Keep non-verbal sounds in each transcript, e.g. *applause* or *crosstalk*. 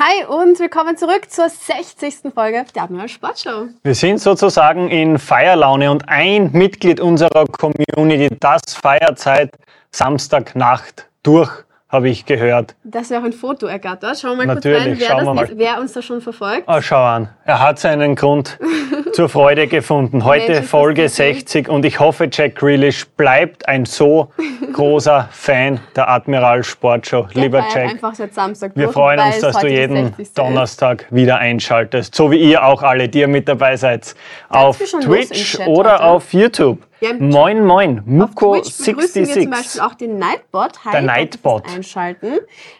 Hi und willkommen zurück zur 60. Folge der Admiral Sportshow. Wir sind sozusagen in Feierlaune und ein Mitglied unserer Community, das feiert seit Samstagnacht durch habe ich gehört. Das wäre auch ein Foto ergattert. Schauen wir mal Natürlich, kurz rein, wer, ist, wer uns da schon verfolgt. Oh, schau an. Er hat seinen Grund *laughs* zur Freude gefunden. Heute Folge 60 und ich hoffe, Jack Grealish bleibt ein so *laughs* großer Fan der Admiral Sportshow. Der Lieber Jack, einfach seit Samstag wir freuen uns, dass du jeden Donnerstag wieder einschaltest. So wie ihr auch alle, die ihr mit dabei seid. Auf Twitch oder heute. auf YouTube. Ja, moin, moin, Muko66. wir zum Beispiel auch den Nightbot. Hi, Der Nightbot. Einschalten.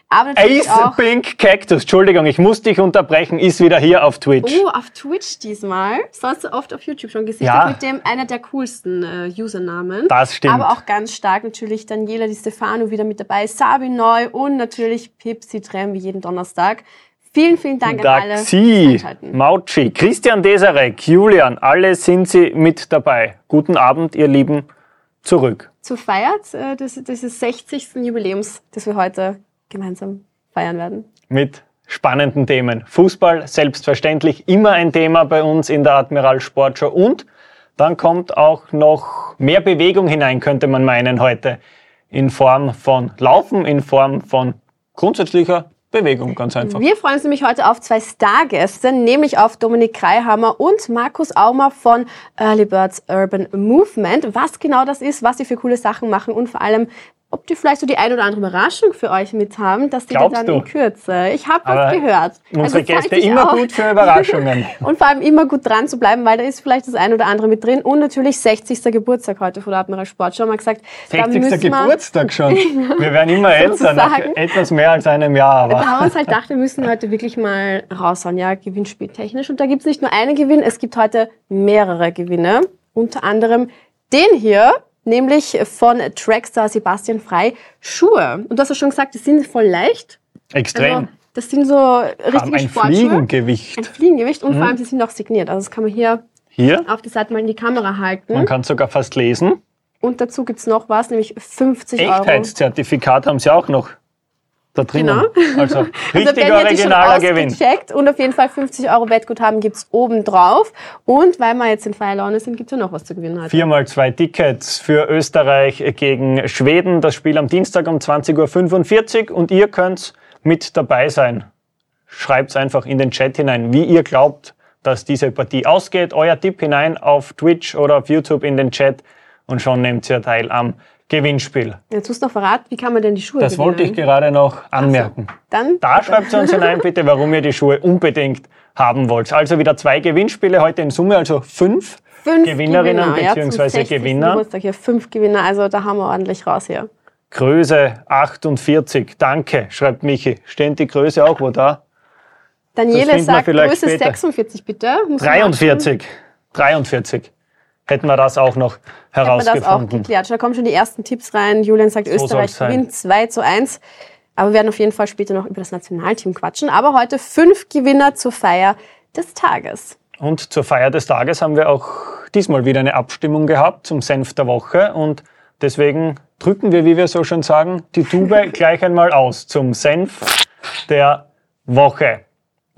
Aber Ace Pink Cactus, Entschuldigung, ich muss dich unterbrechen, ist wieder hier auf Twitch. Oh, auf Twitch diesmal. Sonst oft auf YouTube schon gesehen. Ja. Mit dem einer der coolsten äh, Usernamen. Das stimmt. Aber auch ganz stark natürlich Daniela Di Stefano wieder mit dabei, Sabi Neu und natürlich Pipsi Trem wie jeden Donnerstag. Vielen, vielen Dank an alle. Sie, Mautschi, Christian Desarek, Julian, alle sind Sie mit dabei. Guten Abend, ihr Lieben, zurück. Zur Feier äh, des, des 60. Jubiläums, das wir heute gemeinsam feiern werden. Mit spannenden Themen. Fußball, selbstverständlich, immer ein Thema bei uns in der Admiral Sportshow. Und dann kommt auch noch mehr Bewegung hinein, könnte man meinen heute. In Form von Laufen, in Form von grundsätzlicher Bewegung, ganz einfach. Wir freuen uns nämlich heute auf zwei Stargäste, nämlich auf Dominik Kreihammer und Markus Aumer von Early Birds Urban Movement. Was genau das ist, was sie für coole Sachen machen und vor allem, ob die vielleicht so die ein oder andere Überraschung für euch mit haben, dass die dann du? in Kürze. Ich habe was gehört. Unsere also Gäste immer auch. gut für Überraschungen. *laughs* und vor allem immer gut dran zu bleiben, weil da ist vielleicht das ein oder andere mit drin. Und natürlich 60. Geburtstag heute von der Admiral Sportschau. Haben wir gesagt, 60. Geburtstag schon. *laughs* Wir werden immer älter, nach etwas mehr als einem Jahr. Aber. Da haben wir uns halt gedacht, wir müssen heute wirklich mal raushauen, ja, gewinnspieltechnisch. Und da gibt es nicht nur einen Gewinn, es gibt heute mehrere Gewinne. Unter anderem den hier, nämlich von Trackstar Sebastian Frei Schuhe. Und du hast ja schon gesagt, die sind voll leicht. Extrem. Also, das sind so richtige Haben ein Sportschuhe. Fliegengewicht. Ein Fliegengewicht und mhm. vor allem, sie sind auch signiert. Also das kann man hier, hier auf die Seite mal in die Kamera halten. Man kann sogar fast lesen. Und dazu gibt es noch was, nämlich 50 Euro. Echtheitszertifikat haben sie auch noch da drinnen. Genau. Also, *laughs* also richtig also originaler Gewinn. Und auf jeden Fall 50 Euro Wettguthaben gibt's oben drauf. Und weil wir jetzt in Feierlaune sind, gibt's ja noch was zu gewinnen heute. Viermal zwei Tickets für Österreich gegen Schweden. Das Spiel am Dienstag um 20.45 Uhr. Und ihr könnt mit dabei sein. Schreibt's einfach in den Chat hinein, wie ihr glaubt, dass diese Partie ausgeht. Euer Tipp hinein auf Twitch oder auf YouTube in den Chat. Und schon nehmt ihr teil am Gewinnspiel. Jetzt musst du noch verraten, wie kann man denn die Schuhe Das wollte ich gerade noch anmerken. So, dann da schreibt ihr uns hinein bitte, warum ihr die Schuhe unbedingt haben wollt. Also wieder zwei Gewinnspiele heute in Summe, also fünf, fünf Gewinnerinnen Gewinner, bzw. Ja, Gewinner. Geburtstag hier fünf Gewinner, also da haben wir ordentlich raus hier. Größe 48, danke, schreibt Michi. Stehen die Größe auch wo da? Daniele sagt Größe später. 46 bitte. Muss 43, 43 hätten wir das auch noch herausgefunden. Hätten wir das auch geklärt. Da kommen schon die ersten Tipps rein. Julian sagt, so Österreich gewinnt 2 zu 1. Aber wir werden auf jeden Fall später noch über das Nationalteam quatschen. Aber heute fünf Gewinner zur Feier des Tages. Und zur Feier des Tages haben wir auch diesmal wieder eine Abstimmung gehabt zum Senf der Woche. Und deswegen drücken wir, wie wir so schon sagen, die Tube *laughs* gleich einmal aus zum Senf der Woche.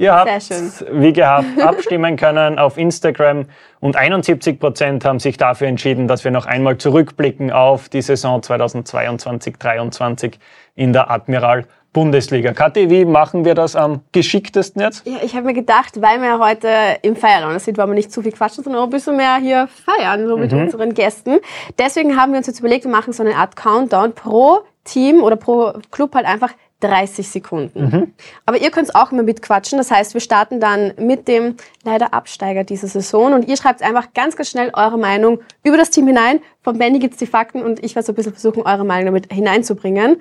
Ihr habt, wie gehabt, abstimmen können auf Instagram und 71 Prozent haben sich dafür entschieden, dass wir noch einmal zurückblicken auf die Saison 2022-23 in der Admiral Bundesliga. Kathi, wie machen wir das am geschicktesten jetzt? Ja, ich habe mir gedacht, weil wir heute im Feierlaune sind, wollen wir nicht zu viel quatschen, sondern auch ein bisschen mehr hier feiern, so mit mhm. unseren Gästen. Deswegen haben wir uns jetzt überlegt, wir machen so eine Art Countdown pro Team oder pro Club halt einfach 30 Sekunden. Mhm. Aber ihr könnt auch immer mitquatschen. Das heißt, wir starten dann mit dem leider Absteiger dieser Saison und ihr schreibt einfach ganz, ganz schnell eure Meinung über das Team hinein. Von Benny gibt's die Fakten und ich werde so ein bisschen versuchen, eure Meinung damit hineinzubringen.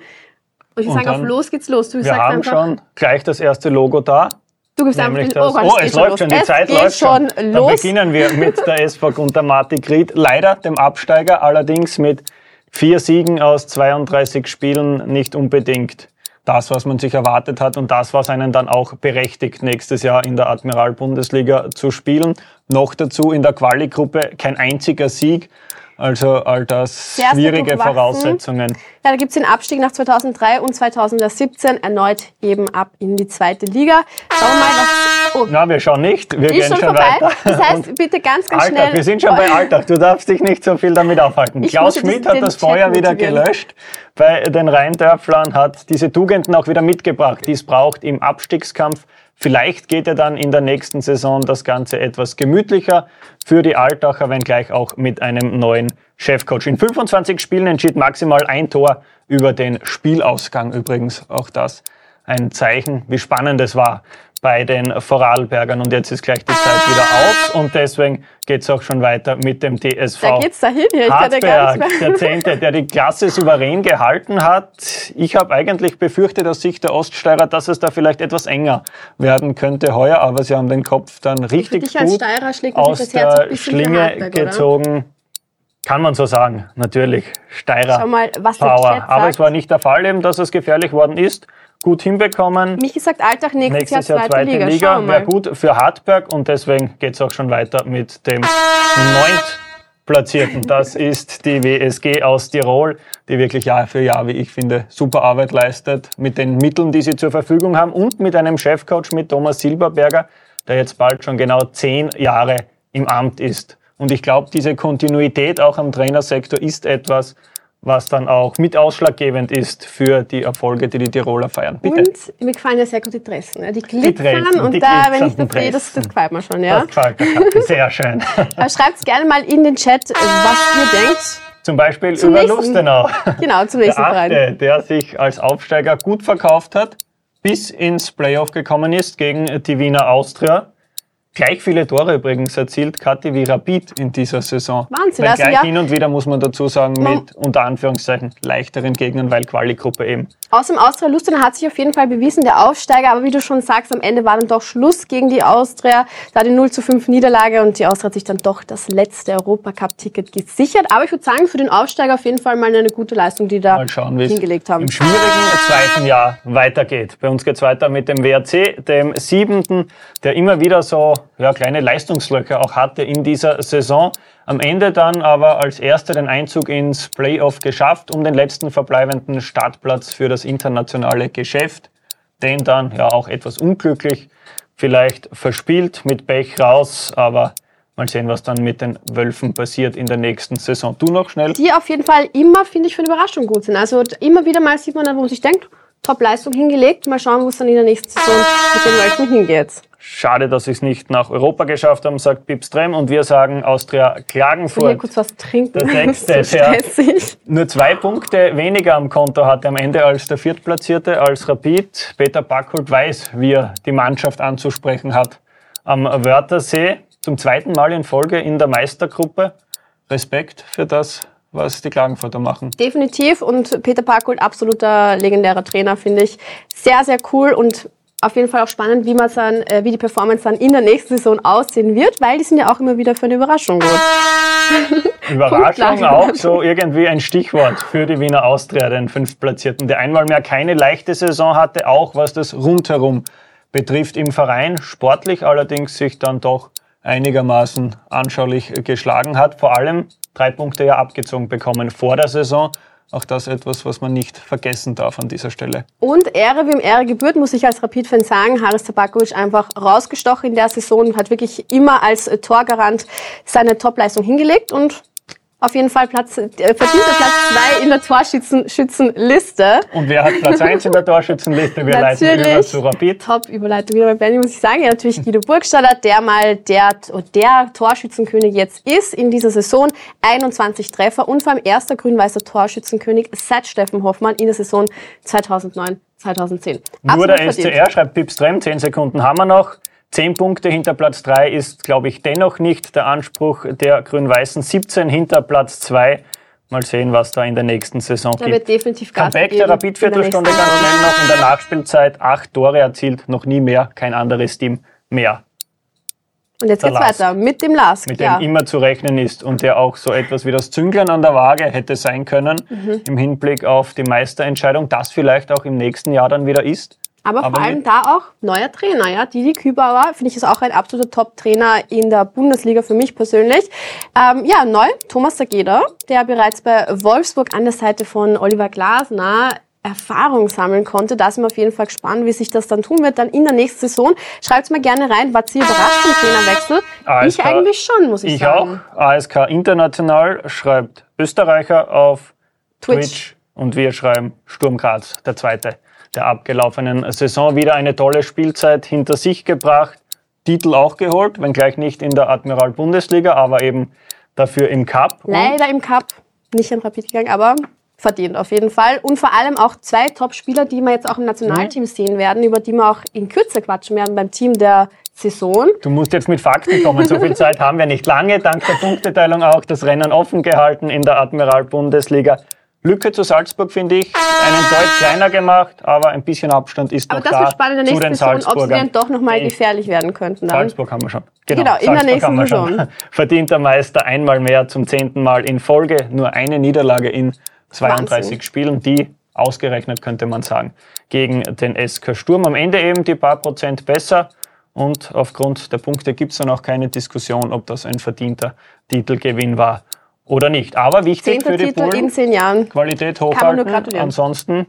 Und ich würde sagen, auf los geht's los. Du wir haben einfach, schon gleich das erste Logo da. Du gibst einfach den das, Oh, es läuft schon, die es Zeit läuft schon. Los. Dann beginnen wir mit der *laughs* SV Gunter Ried. Leider dem Absteiger, allerdings mit vier Siegen aus 32 Spielen nicht unbedingt das, was man sich erwartet hat und das, was einen dann auch berechtigt, nächstes Jahr in der Admiral Bundesliga zu spielen. Noch dazu in der Quali-Gruppe kein einziger Sieg. Also all das sehr, schwierige Voraussetzungen. Ja, da gibt es den Abstieg nach 2003 und 2017 erneut eben ab in die zweite Liga. Schauen wir mal, was... Oh. Na, wir schauen nicht. Wir gehen schon, schon weiter. Das heißt, *laughs* bitte ganz, ganz Alltag, schnell... Wir sind schon bei Alltag. Du darfst dich nicht so viel damit aufhalten. Ich Klaus Schmidt hat das Feuer wieder gelöscht bei den Rheindörflern, hat diese Tugenden auch wieder mitgebracht, die es braucht im Abstiegskampf. Vielleicht geht ja dann in der nächsten Saison das Ganze etwas gemütlicher für die Altacher, wenngleich auch mit einem neuen Chefcoach. In 25 Spielen entschied maximal ein Tor über den Spielausgang übrigens. Auch das ein Zeichen, wie spannend es war bei den Vorarlbergern. Und jetzt ist gleich die Zeit wieder aus und deswegen geht es auch schon weiter mit dem DSV. Da geht's dahin hier. Ich Hartberg, gar der Zehnte, der die Klasse souverän gehalten hat. Ich habe eigentlich befürchtet aus Sicht der Oststeirer, dass es da vielleicht etwas enger werden könnte heuer, aber sie haben den Kopf dann richtig gut aus der Schlinge Hartberg, gezogen. Oder? Kann man so sagen, natürlich. Steirer mal, Power. Aber es war nicht der Fall, eben, dass es gefährlich worden ist gut hinbekommen. Michi sagt Alltag nächstes, nächstes Jahr, Jahr zweite, Liga. Liga. Wäre gut für Hartberg und deswegen geht es auch schon weiter mit dem Neuntplatzierten. Das ist die WSG aus Tirol, die wirklich Jahr für Jahr, wie ich finde, super Arbeit leistet mit den Mitteln, die sie zur Verfügung haben und mit einem Chefcoach mit Thomas Silberberger, der jetzt bald schon genau zehn Jahre im Amt ist. Und ich glaube, diese Kontinuität auch am Trainersektor ist etwas, was dann auch mit ausschlaggebend ist für die Erfolge, die die Tiroler feiern. Bitte. Und mir gefallen ja sehr gut die Dressen. Die glitzern die und die da, wenn ich das sehe, das, das gefällt mir schon. Ja? Das gefällt mir, sehr schön. *laughs* Schreibt gerne mal in den Chat, was ihr denkt. Zum Beispiel zum über nächsten, Lustenau. Genau, zum nächsten der Achte, der sich als Aufsteiger gut verkauft hat, bis ins Playoff gekommen ist gegen die Wiener Austria. Gleich viele Tore übrigens erzielt Kathi wie Rapid in dieser Saison. Wahnsinn. Weil also gleich ja, hin und wieder muss man dazu sagen, mit unter Anführungszeichen leichteren Gegnern, weil Quali-Gruppe eben. Außerdem Austria Lustenau hat sich auf jeden Fall bewiesen, der Aufsteiger. Aber wie du schon sagst, am Ende war dann doch Schluss gegen die Austria. Da die 0 zu 5 Niederlage und die Austria hat sich dann doch das letzte Europacup-Ticket gesichert. Aber ich würde sagen, für den Aufsteiger auf jeden Fall mal eine gute Leistung, die da schauen, hingelegt haben. Im schwierigen zweiten Jahr weitergeht. Bei uns geht es weiter mit dem WRC, dem siebenten, der immer wieder so ja, kleine Leistungslöcke auch hatte in dieser Saison. Am Ende dann aber als Erster den Einzug ins Playoff geschafft, um den letzten verbleibenden Startplatz für das internationale Geschäft. Den dann ja auch etwas unglücklich vielleicht verspielt, mit Pech raus, aber mal sehen, was dann mit den Wölfen passiert in der nächsten Saison. Du noch schnell? Die auf jeden Fall immer, finde ich, für eine Überraschung gut sind. Also immer wieder mal sieht man dann, wo man sich denkt, Top-Leistung hingelegt. Mal schauen, wo es dann in der nächsten Saison mit den Wölfen hingeht. Schade, dass sie es nicht nach Europa geschafft haben, sagt Pipstrem. Und wir sagen Austria Klagenfurt. Ich hier kurz was trinken. Der Sechste, so der nur zwei Punkte weniger am Konto hatte am Ende als der Viertplatzierte, als Rapid. Peter Backholt weiß, wie er die Mannschaft anzusprechen hat. Am Wörthersee zum zweiten Mal in Folge in der Meistergruppe. Respekt für das, was die Klagenfurter machen. Definitiv und Peter Parkholt, absoluter legendärer Trainer, finde ich. Sehr, sehr cool und auf jeden Fall auch spannend, wie, man dann, äh, wie die Performance dann in der nächsten Saison aussehen wird, weil die sind ja auch immer wieder für eine Überraschung gut. *laughs* *laughs* Überraschung auch so irgendwie ein Stichwort für die Wiener Austria, den Fünftplatzierten, der einmal mehr keine leichte Saison hatte, auch was das Rundherum betrifft im Verein, sportlich allerdings sich dann doch einigermaßen anschaulich geschlagen hat. Vor allem drei Punkte ja abgezogen bekommen vor der Saison. Auch das etwas, was man nicht vergessen darf an dieser Stelle. Und Ehre wem Ehre gebührt, muss ich als Rapid-Fan sagen. Haris Tabakovic einfach rausgestochen in der Saison, hat wirklich immer als Torgarant seine Topleistung hingelegt und auf jeden Fall Platz, äh, verdienter Platz 2 in der Torschützenliste. Und wer hat Platz 1 in der Torschützenliste? Wir natürlich, leiten über zu Rapid. Top-Überleitung wieder bei Benny, muss ich sagen. Ja, natürlich Guido Burgstaller, der mal der, der Torschützenkönig jetzt ist in dieser Saison. 21 Treffer und vor allem erster grün-weißer Torschützenkönig seit Steffen Hoffmann in der Saison 2009, 2010. Nur Absolut der SCR verdient. schreibt Pips Trem, 10 Sekunden haben wir noch. Zehn Punkte hinter Platz drei ist, glaube ich, dennoch nicht der Anspruch der Grün-Weißen. 17 hinter Platz zwei. Mal sehen, was da in der nächsten Saison da gibt. Wird definitiv Gas Comeback der Rapid-Viertelstunde ganz schnell noch in der Nachspielzeit. Acht Tore erzielt, noch nie mehr, kein anderes Team mehr. Und jetzt geht's Lask, weiter mit dem Lask. Mit ja. dem immer zu rechnen ist und der auch so etwas wie das Zünglein an der Waage hätte sein können mhm. im Hinblick auf die Meisterentscheidung, das vielleicht auch im nächsten Jahr dann wieder ist. Aber, Aber vor allem da auch neuer Trainer, ja. Didi Kübauer, finde ich, ist auch ein absoluter Top-Trainer in der Bundesliga für mich persönlich. Ähm, ja, neu, Thomas Sageda, der bereits bei Wolfsburg an der Seite von Oliver Glasner Erfahrung sammeln konnte. Da sind wir auf jeden Fall gespannt, wie sich das dann tun wird, dann in der nächsten Saison. Schreibt's mal gerne rein, wart ihr überrascht vom Trainerwechsel? Ich ASK eigentlich schon, muss ich, Ich sagen. auch. ASK International schreibt Österreicher auf Twitch. Twitch. Und wir schreiben Sturm Graz, der zweite der abgelaufenen Saison. Wieder eine tolle Spielzeit hinter sich gebracht. Titel auch geholt, wenngleich nicht in der Admiral Bundesliga, aber eben dafür im Cup. Leider im Cup nicht in Rapid gegangen, aber verdient auf jeden Fall. Und vor allem auch zwei Top-Spieler, die wir jetzt auch im Nationalteam sehen werden, über die wir auch in Kürze quatschen werden beim Team der Saison. Du musst jetzt mit Fakten kommen. So viel Zeit haben wir nicht lange. Dank der Punkteteilung auch das Rennen offen gehalten in der Admiral Bundesliga. Lücke zu Salzburg finde ich einen Deut kleiner gemacht, aber ein bisschen Abstand ist Aber noch das da wird spannend in der nächsten Saison, ob sie dann doch nochmal gefährlich werden könnten. Dann. Salzburg haben wir schon. Genau, in der Salzburg nächsten haben wir schon. Saison. *laughs* Verdienter Meister einmal mehr zum zehnten Mal in Folge. Nur eine Niederlage in 32 Wahnsinn. Spielen, die ausgerechnet könnte man sagen, gegen den SK Sturm. Am Ende eben die paar Prozent besser. Und aufgrund der Punkte gibt es dann auch keine Diskussion, ob das ein verdienter Titelgewinn war oder nicht. Aber wichtig Zehnter für die Titel in Bullen, zehn Jahren. Qualität hochhalten. Ansonsten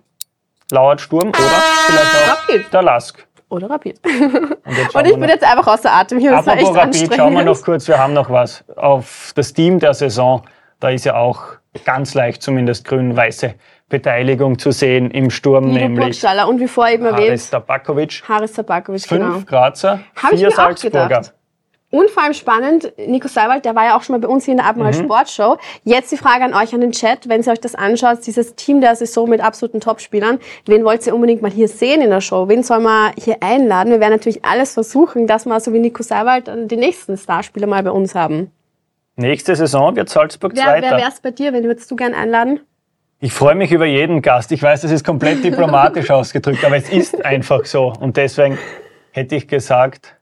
lauert Sturm oder vielleicht auch Rapid. der Lask. Oder Rapid. Und, *laughs* Und ich bin jetzt einfach außer Atem hier. Das war Apropos Rapid, schauen wir noch kurz, wir haben noch was auf das Team der Saison. Da ist ja auch ganz leicht zumindest grün-weiße Beteiligung zu sehen im Sturm, Guido nämlich Burgstaller und wie vorher eben Haris erwähnt, Tabakovic. Haris Tabakovic, Fünf genau. Grazer, Hab vier Salzburger. gedacht. Und vor allem spannend, Nico Seiwald, der war ja auch schon mal bei uns hier in der Admiral Mhm. Sportshow. Jetzt die Frage an euch an den Chat, wenn ihr euch das anschaut, dieses Team der Saison mit absoluten Topspielern, wen wollt ihr unbedingt mal hier sehen in der Show? Wen soll man hier einladen? Wir werden natürlich alles versuchen, dass wir so wie Nico Seiwald dann die nächsten Starspieler mal bei uns haben. Nächste Saison wird Salzburg Wer, Zweiter. wer wär's bei dir? Wen würdest du gern einladen? Ich freue mich über jeden Gast. Ich weiß, das ist komplett *laughs* diplomatisch ausgedrückt, aber es ist einfach so. Und deswegen hätte ich gesagt,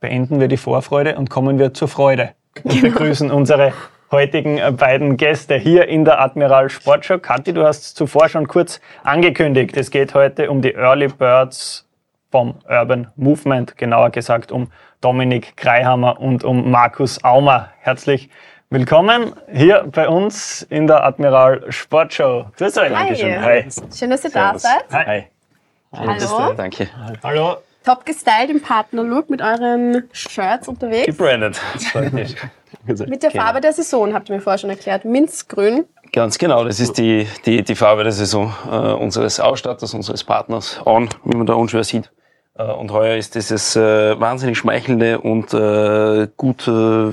beenden wir die Vorfreude und kommen wir zur Freude. Und begrüßen unsere heutigen äh, beiden Gäste hier in der Admiral Sportshow. Kathi, du hast zuvor schon kurz angekündigt. Es geht heute um die Early Birds vom Urban Movement, genauer gesagt um Dominik Kreihammer und um Markus Aumer. Herzlich willkommen hier bei uns in der Admiral Sportshow. Grüß euch. Dankeschön. Hi. Schön, dass ihr da seid. Hi. Hallo. Danke. Hallo. Top gestylt im Partnerlook mit euren Shirts unterwegs. Gebrandet. *laughs* Mit der Farbe der Saison, habt ihr mir vorher schon erklärt. Minzgrün. Ganz genau, das ist die, die, die Farbe der Saison äh, unseres Ausstatters, unseres Partners On, wie man da unschwer sieht. Äh, und heuer ist dieses äh, wahnsinnig schmeichelnde und äh, gut äh,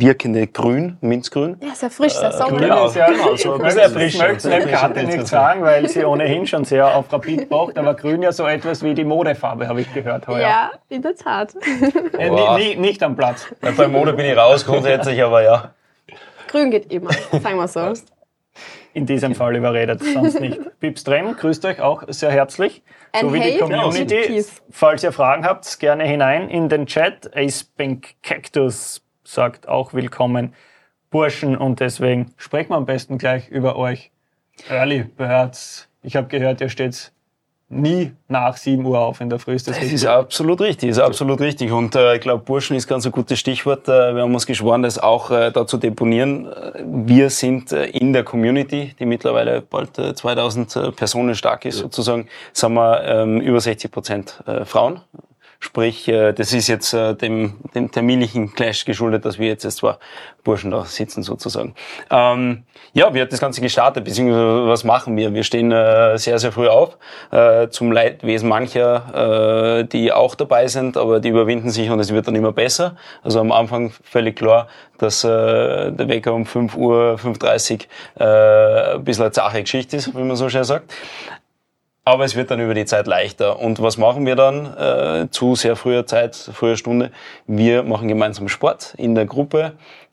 wirkende Grün, Minzgrün. Ja, sehr frisch, sehr sommerlich. genau. Ist ja, Genau, so ein also bisschen ich möchte es frisch. dem Karte nicht sagen, weil sie ohnehin schon sehr auf Rapid pocht, aber grün ja so etwas wie die Modefarbe, habe ich gehört heuer. Ja, in der Tat. Äh, Wow. nie, nie, nicht am Platz. Ja, Bei Mode bin ich raus grundsätzlich, aber ja. Grün geht immer, sagen wir so. In diesem Fall überredet, sonst nicht. Pips Drem, grüßt euch auch sehr herzlich. So wie die Hey Community. und Peace. Falls ihr Fragen habt, gerne hinein in den Chat. Ace Pink Cactus sagt auch willkommen, Burschen. Und deswegen sprechen wir am besten gleich über euch. Early Birds. Ich habe gehört, ihr steht nie nach 7 Uhr auf in der Früh. Ist das Das richtig? ist absolut richtig, ist absolut richtig. Und äh, ich glaube, Burschen ist ganz ein gutes Stichwort. Äh, wir haben uns geschworen, das auch äh, da zu deponieren. Äh, Wir sind äh, in der Community, die mittlerweile bald äh, 2000 äh, Personen stark ist, sozusagen, sind wir ähm, über 60 Prozent äh, Frauen. Sprich, äh, das ist jetzt äh, dem, dem terminlichen Clash geschuldet, dass wir jetzt erst zwei Burschen da sitzen sozusagen. Ähm, ja, wie hat das Ganze gestartet, beziehungsweise was machen wir? Wir stehen äh, sehr, sehr früh auf, äh, zum Leidwesen mancher, äh, die auch dabei sind, aber die überwinden sich und es wird dann immer besser. Also am Anfang völlig klar, dass äh, der Wecker um 5 Uhr, 5.30 Uhr äh, ein bisschen eine zache Geschichte ist, wie man so schön sagt. Aber es wird dann über die Zeit leichter. Und was machen wir dann äh, zu sehr früher Zeit, früher Stunde? Wir machen gemeinsam Sport in der Gruppe.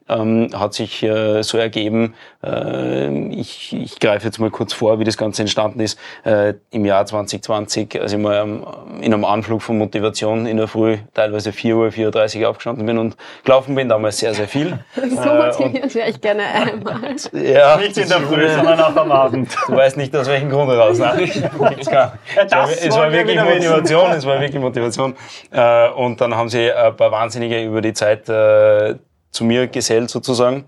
Ähm, hat sich äh, so ergeben. Äh, ich, ich greife jetzt mal kurz vor, wie das Ganze entstanden ist. Äh, Im Jahr 2020, als ich mal ähm, in einem Anflug von Motivation in der Früh teilweise 4 Uhr, 4.30 Uhr aufgestanden bin und gelaufen bin, damals sehr, sehr viel. *laughs* so äh, motiviert wäre ich gerne einmal. *laughs* Ja, nicht in der Früh, sondern auch am Abend. *laughs* Du weißt nicht, aus welchem Grund heraus. Gibt's gar. Es war wirklich Motivation, es war wirklich Motivation. Äh, und dann haben sie ein paar Wahnsinnige über die Zeit äh, zu mir gesellt sozusagen.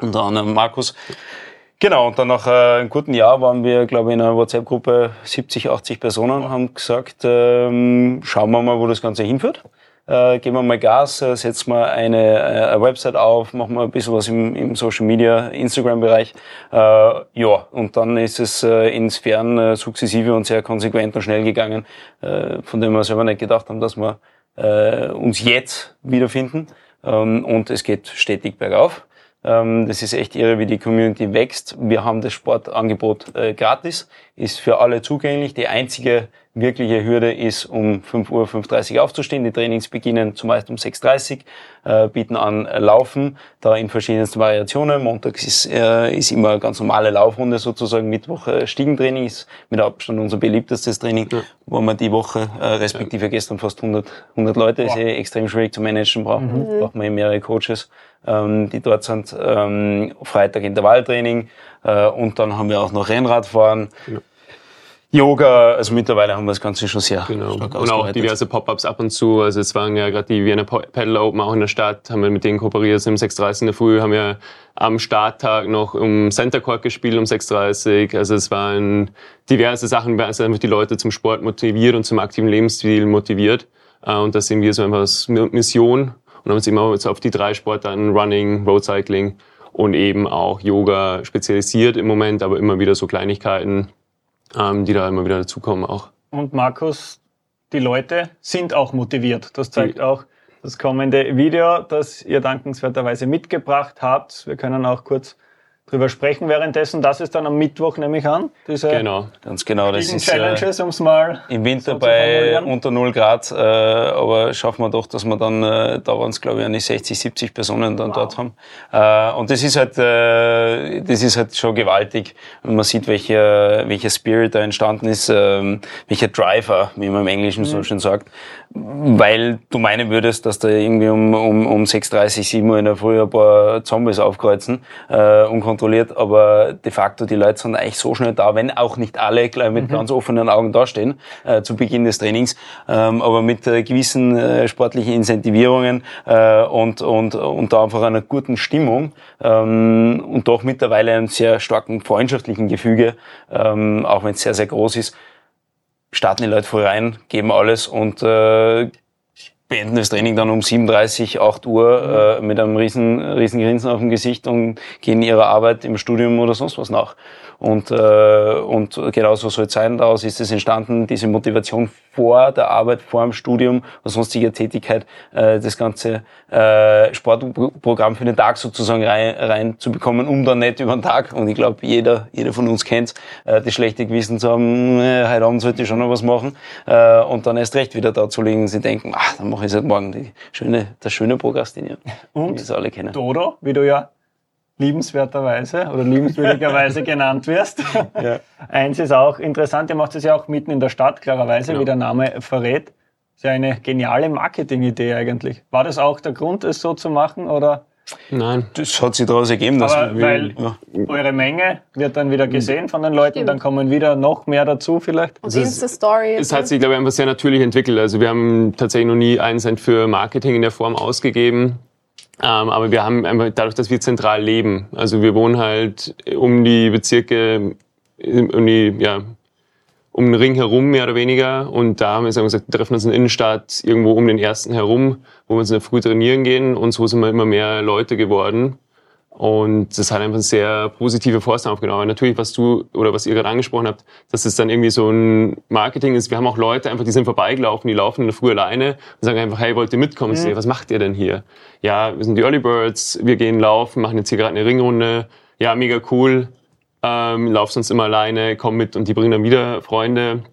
Unter anderem Markus. Genau, und dann nach äh, einem guten Jahr waren wir, glaube ich, in einer WhatsApp-Gruppe 70, 80 Personen, haben gesagt, ähm, schauen wir mal, wo das Ganze hinführt. Äh, geben wir mal Gas, äh, setzen wir eine, äh, eine Website auf, machen wir ein bisschen was im, im Social Media, Instagram-Bereich. Äh, ja, und dann ist es äh, in Sphären äh, sukzessive und sehr konsequent und schnell gegangen, äh, von dem wir selber nicht gedacht haben, dass wir äh, uns jetzt wiederfinden. Ähm, und es geht stetig bergauf. Ähm, das ist echt irre, wie die Community wächst. Wir haben das Sportangebot äh, gratis, ist für alle zugänglich. Die einzige wirkliche Hürde ist, um 5 Uhr, 5.30 Uhr aufzustehen. Die Trainings beginnen zumeist um 6.30 Uhr, äh, bieten an äh, Laufen, da in verschiedensten Variationen. Montags ist, äh, ist immer eine ganz normale Laufrunde sozusagen. Mittwoch äh, Stiegentraining ist mit Abstand unser beliebtestes Training, ja. wo man die Woche, äh, respektive gestern fast 100, 100 Leute, ist eh extrem schwierig zu managen, braucht, mhm. braucht man mehrere Coaches, ähm, die dort sind. Ähm, Freitag Intervalltraining äh, und dann haben wir auch noch Rennradfahren. Ja Yoga, also mittlerweile haben wir das Ganze schon sehr genau. Und auch diverse Pop-ups ab und zu. Also es waren ja gerade die Vienna Pedal Open auch in der Stadt, haben wir mit denen kooperiert. Also um 6.30 in der Früh haben wir am Starttag noch um Center Court gespielt um 6.30 Also es waren diverse Sachen, also einfach die Leute zum Sport motiviert und zum aktiven Lebensstil motiviert. Äh, und das sehen wir so einfach als Mission und haben uns immer auf die drei Sportarten Running, Road Cycling und eben auch Yoga spezialisiert im Moment, aber immer wieder so Kleinigkeiten ähm, die da immer wieder dazukommen auch. Und Markus, die Leute sind auch motiviert. Das zeigt die, auch das kommende Video, das ihr dankenswerterweise mitgebracht habt. Wir können auch kurz drüber sprechen währenddessen. Das ist dann am Mittwoch, nehme ich an. Diese genau, ganz genau. Das ist Challenges, ums mal im Winter so bei unter 0 Grad, äh, aber schaffen wir doch, dass wir dann, äh, da waren es glaube ich, eine 60, 70 Personen dann wow. dort haben. Äh, und das ist halt, äh, das ist halt schon gewaltig, wenn man sieht, welcher, welcher Spirit da entstanden ist, äh, welcher Driver, wie man im Englischen mhm. so schön sagt, weil du meinen würdest, dass da irgendwie um, um, um 6.30, 7 Uhr in der Früh ein paar Zombies aufkreuzen, äh, unkontrolliert, aber de facto die Leute sind eigentlich so schnell da, wenn auch nicht alle gleich mit mhm. ganz offenen Augen dastehen äh, zu Beginn des Trainings, ähm, aber mit äh, gewissen äh, sportlichen Incentivierungen äh, und, und, und da einfach einer guten Stimmung ähm, und doch mittlerweile einem sehr starken freundschaftlichen Gefüge, ähm, auch wenn es sehr, sehr groß ist, starten die Leute voll rein, geben alles und äh, beenden das Training dann um 7.30, 8 Uhr äh, mit einem riesen, riesen Grinsen auf dem Gesicht und gehen ihrer Arbeit im Studium oder sonst was nach. Und, äh, und genauso soll es sein. Daraus ist es entstanden, diese Motivation vor der Arbeit, vor dem Studium oder sonstiger Tätigkeit, äh, das ganze äh, Sportprogramm für den Tag sozusagen rein, rein zu bekommen, um dann nicht über den Tag, und ich glaube, jeder, jeder von uns kennt äh, das schlechte Gewissen zu haben, äh, heute Abend sollte ich schon noch was machen, äh, und dann erst recht wieder da zu liegen sie denken, ach, dann mache ich es halt morgen, die schöne, das schöne Prokrastinieren, und wie es alle kennen. Dodo, wie du ja liebenswerterweise oder liebenswürdigerweise *laughs* genannt wirst. Ja. Eins ist auch interessant, ihr macht es ja auch mitten in der Stadt, klarerweise, genau. wie der Name verrät. Das ist ja eine geniale Marketingidee eigentlich. War das auch der Grund, es so zu machen oder? Nein. Das hat sich daraus ergeben, dass Aber wir, weil ja. eure Menge wird dann wieder gesehen von den Leuten, Stimmt. dann kommen wieder noch mehr dazu vielleicht. Und also Insta-Story. Es, es hat sich, glaube ich, einfach sehr natürlich entwickelt. Also wir haben tatsächlich noch nie einen Cent für Marketing in der Form ausgegeben. Ähm, aber wir haben einfach dadurch, dass wir zentral leben, also wir wohnen halt um die Bezirke, um die, ja, um den Ring herum mehr oder weniger. Und da haben wir gesagt, wir treffen uns in der Innenstadt irgendwo um den ersten herum, wo wir uns in der Früh trainieren gehen. Und so sind wir immer mehr Leute geworden. Und das hat einfach eine sehr positive Force aufgenommen. Natürlich, was du oder was ihr gerade angesprochen habt, dass es dann irgendwie so ein Marketing ist. Wir haben auch Leute einfach, die sind vorbeigelaufen, die laufen in der Früh alleine und sagen einfach, hey, wollt ihr mitkommen? Mhm. Was macht ihr denn hier? Ja, wir sind die Early Birds, wir gehen laufen, machen jetzt hier gerade eine Ringrunde. Ja, mega cool. Ähm, lauf sonst immer alleine, komm mit und die bringen dann wieder Freunde.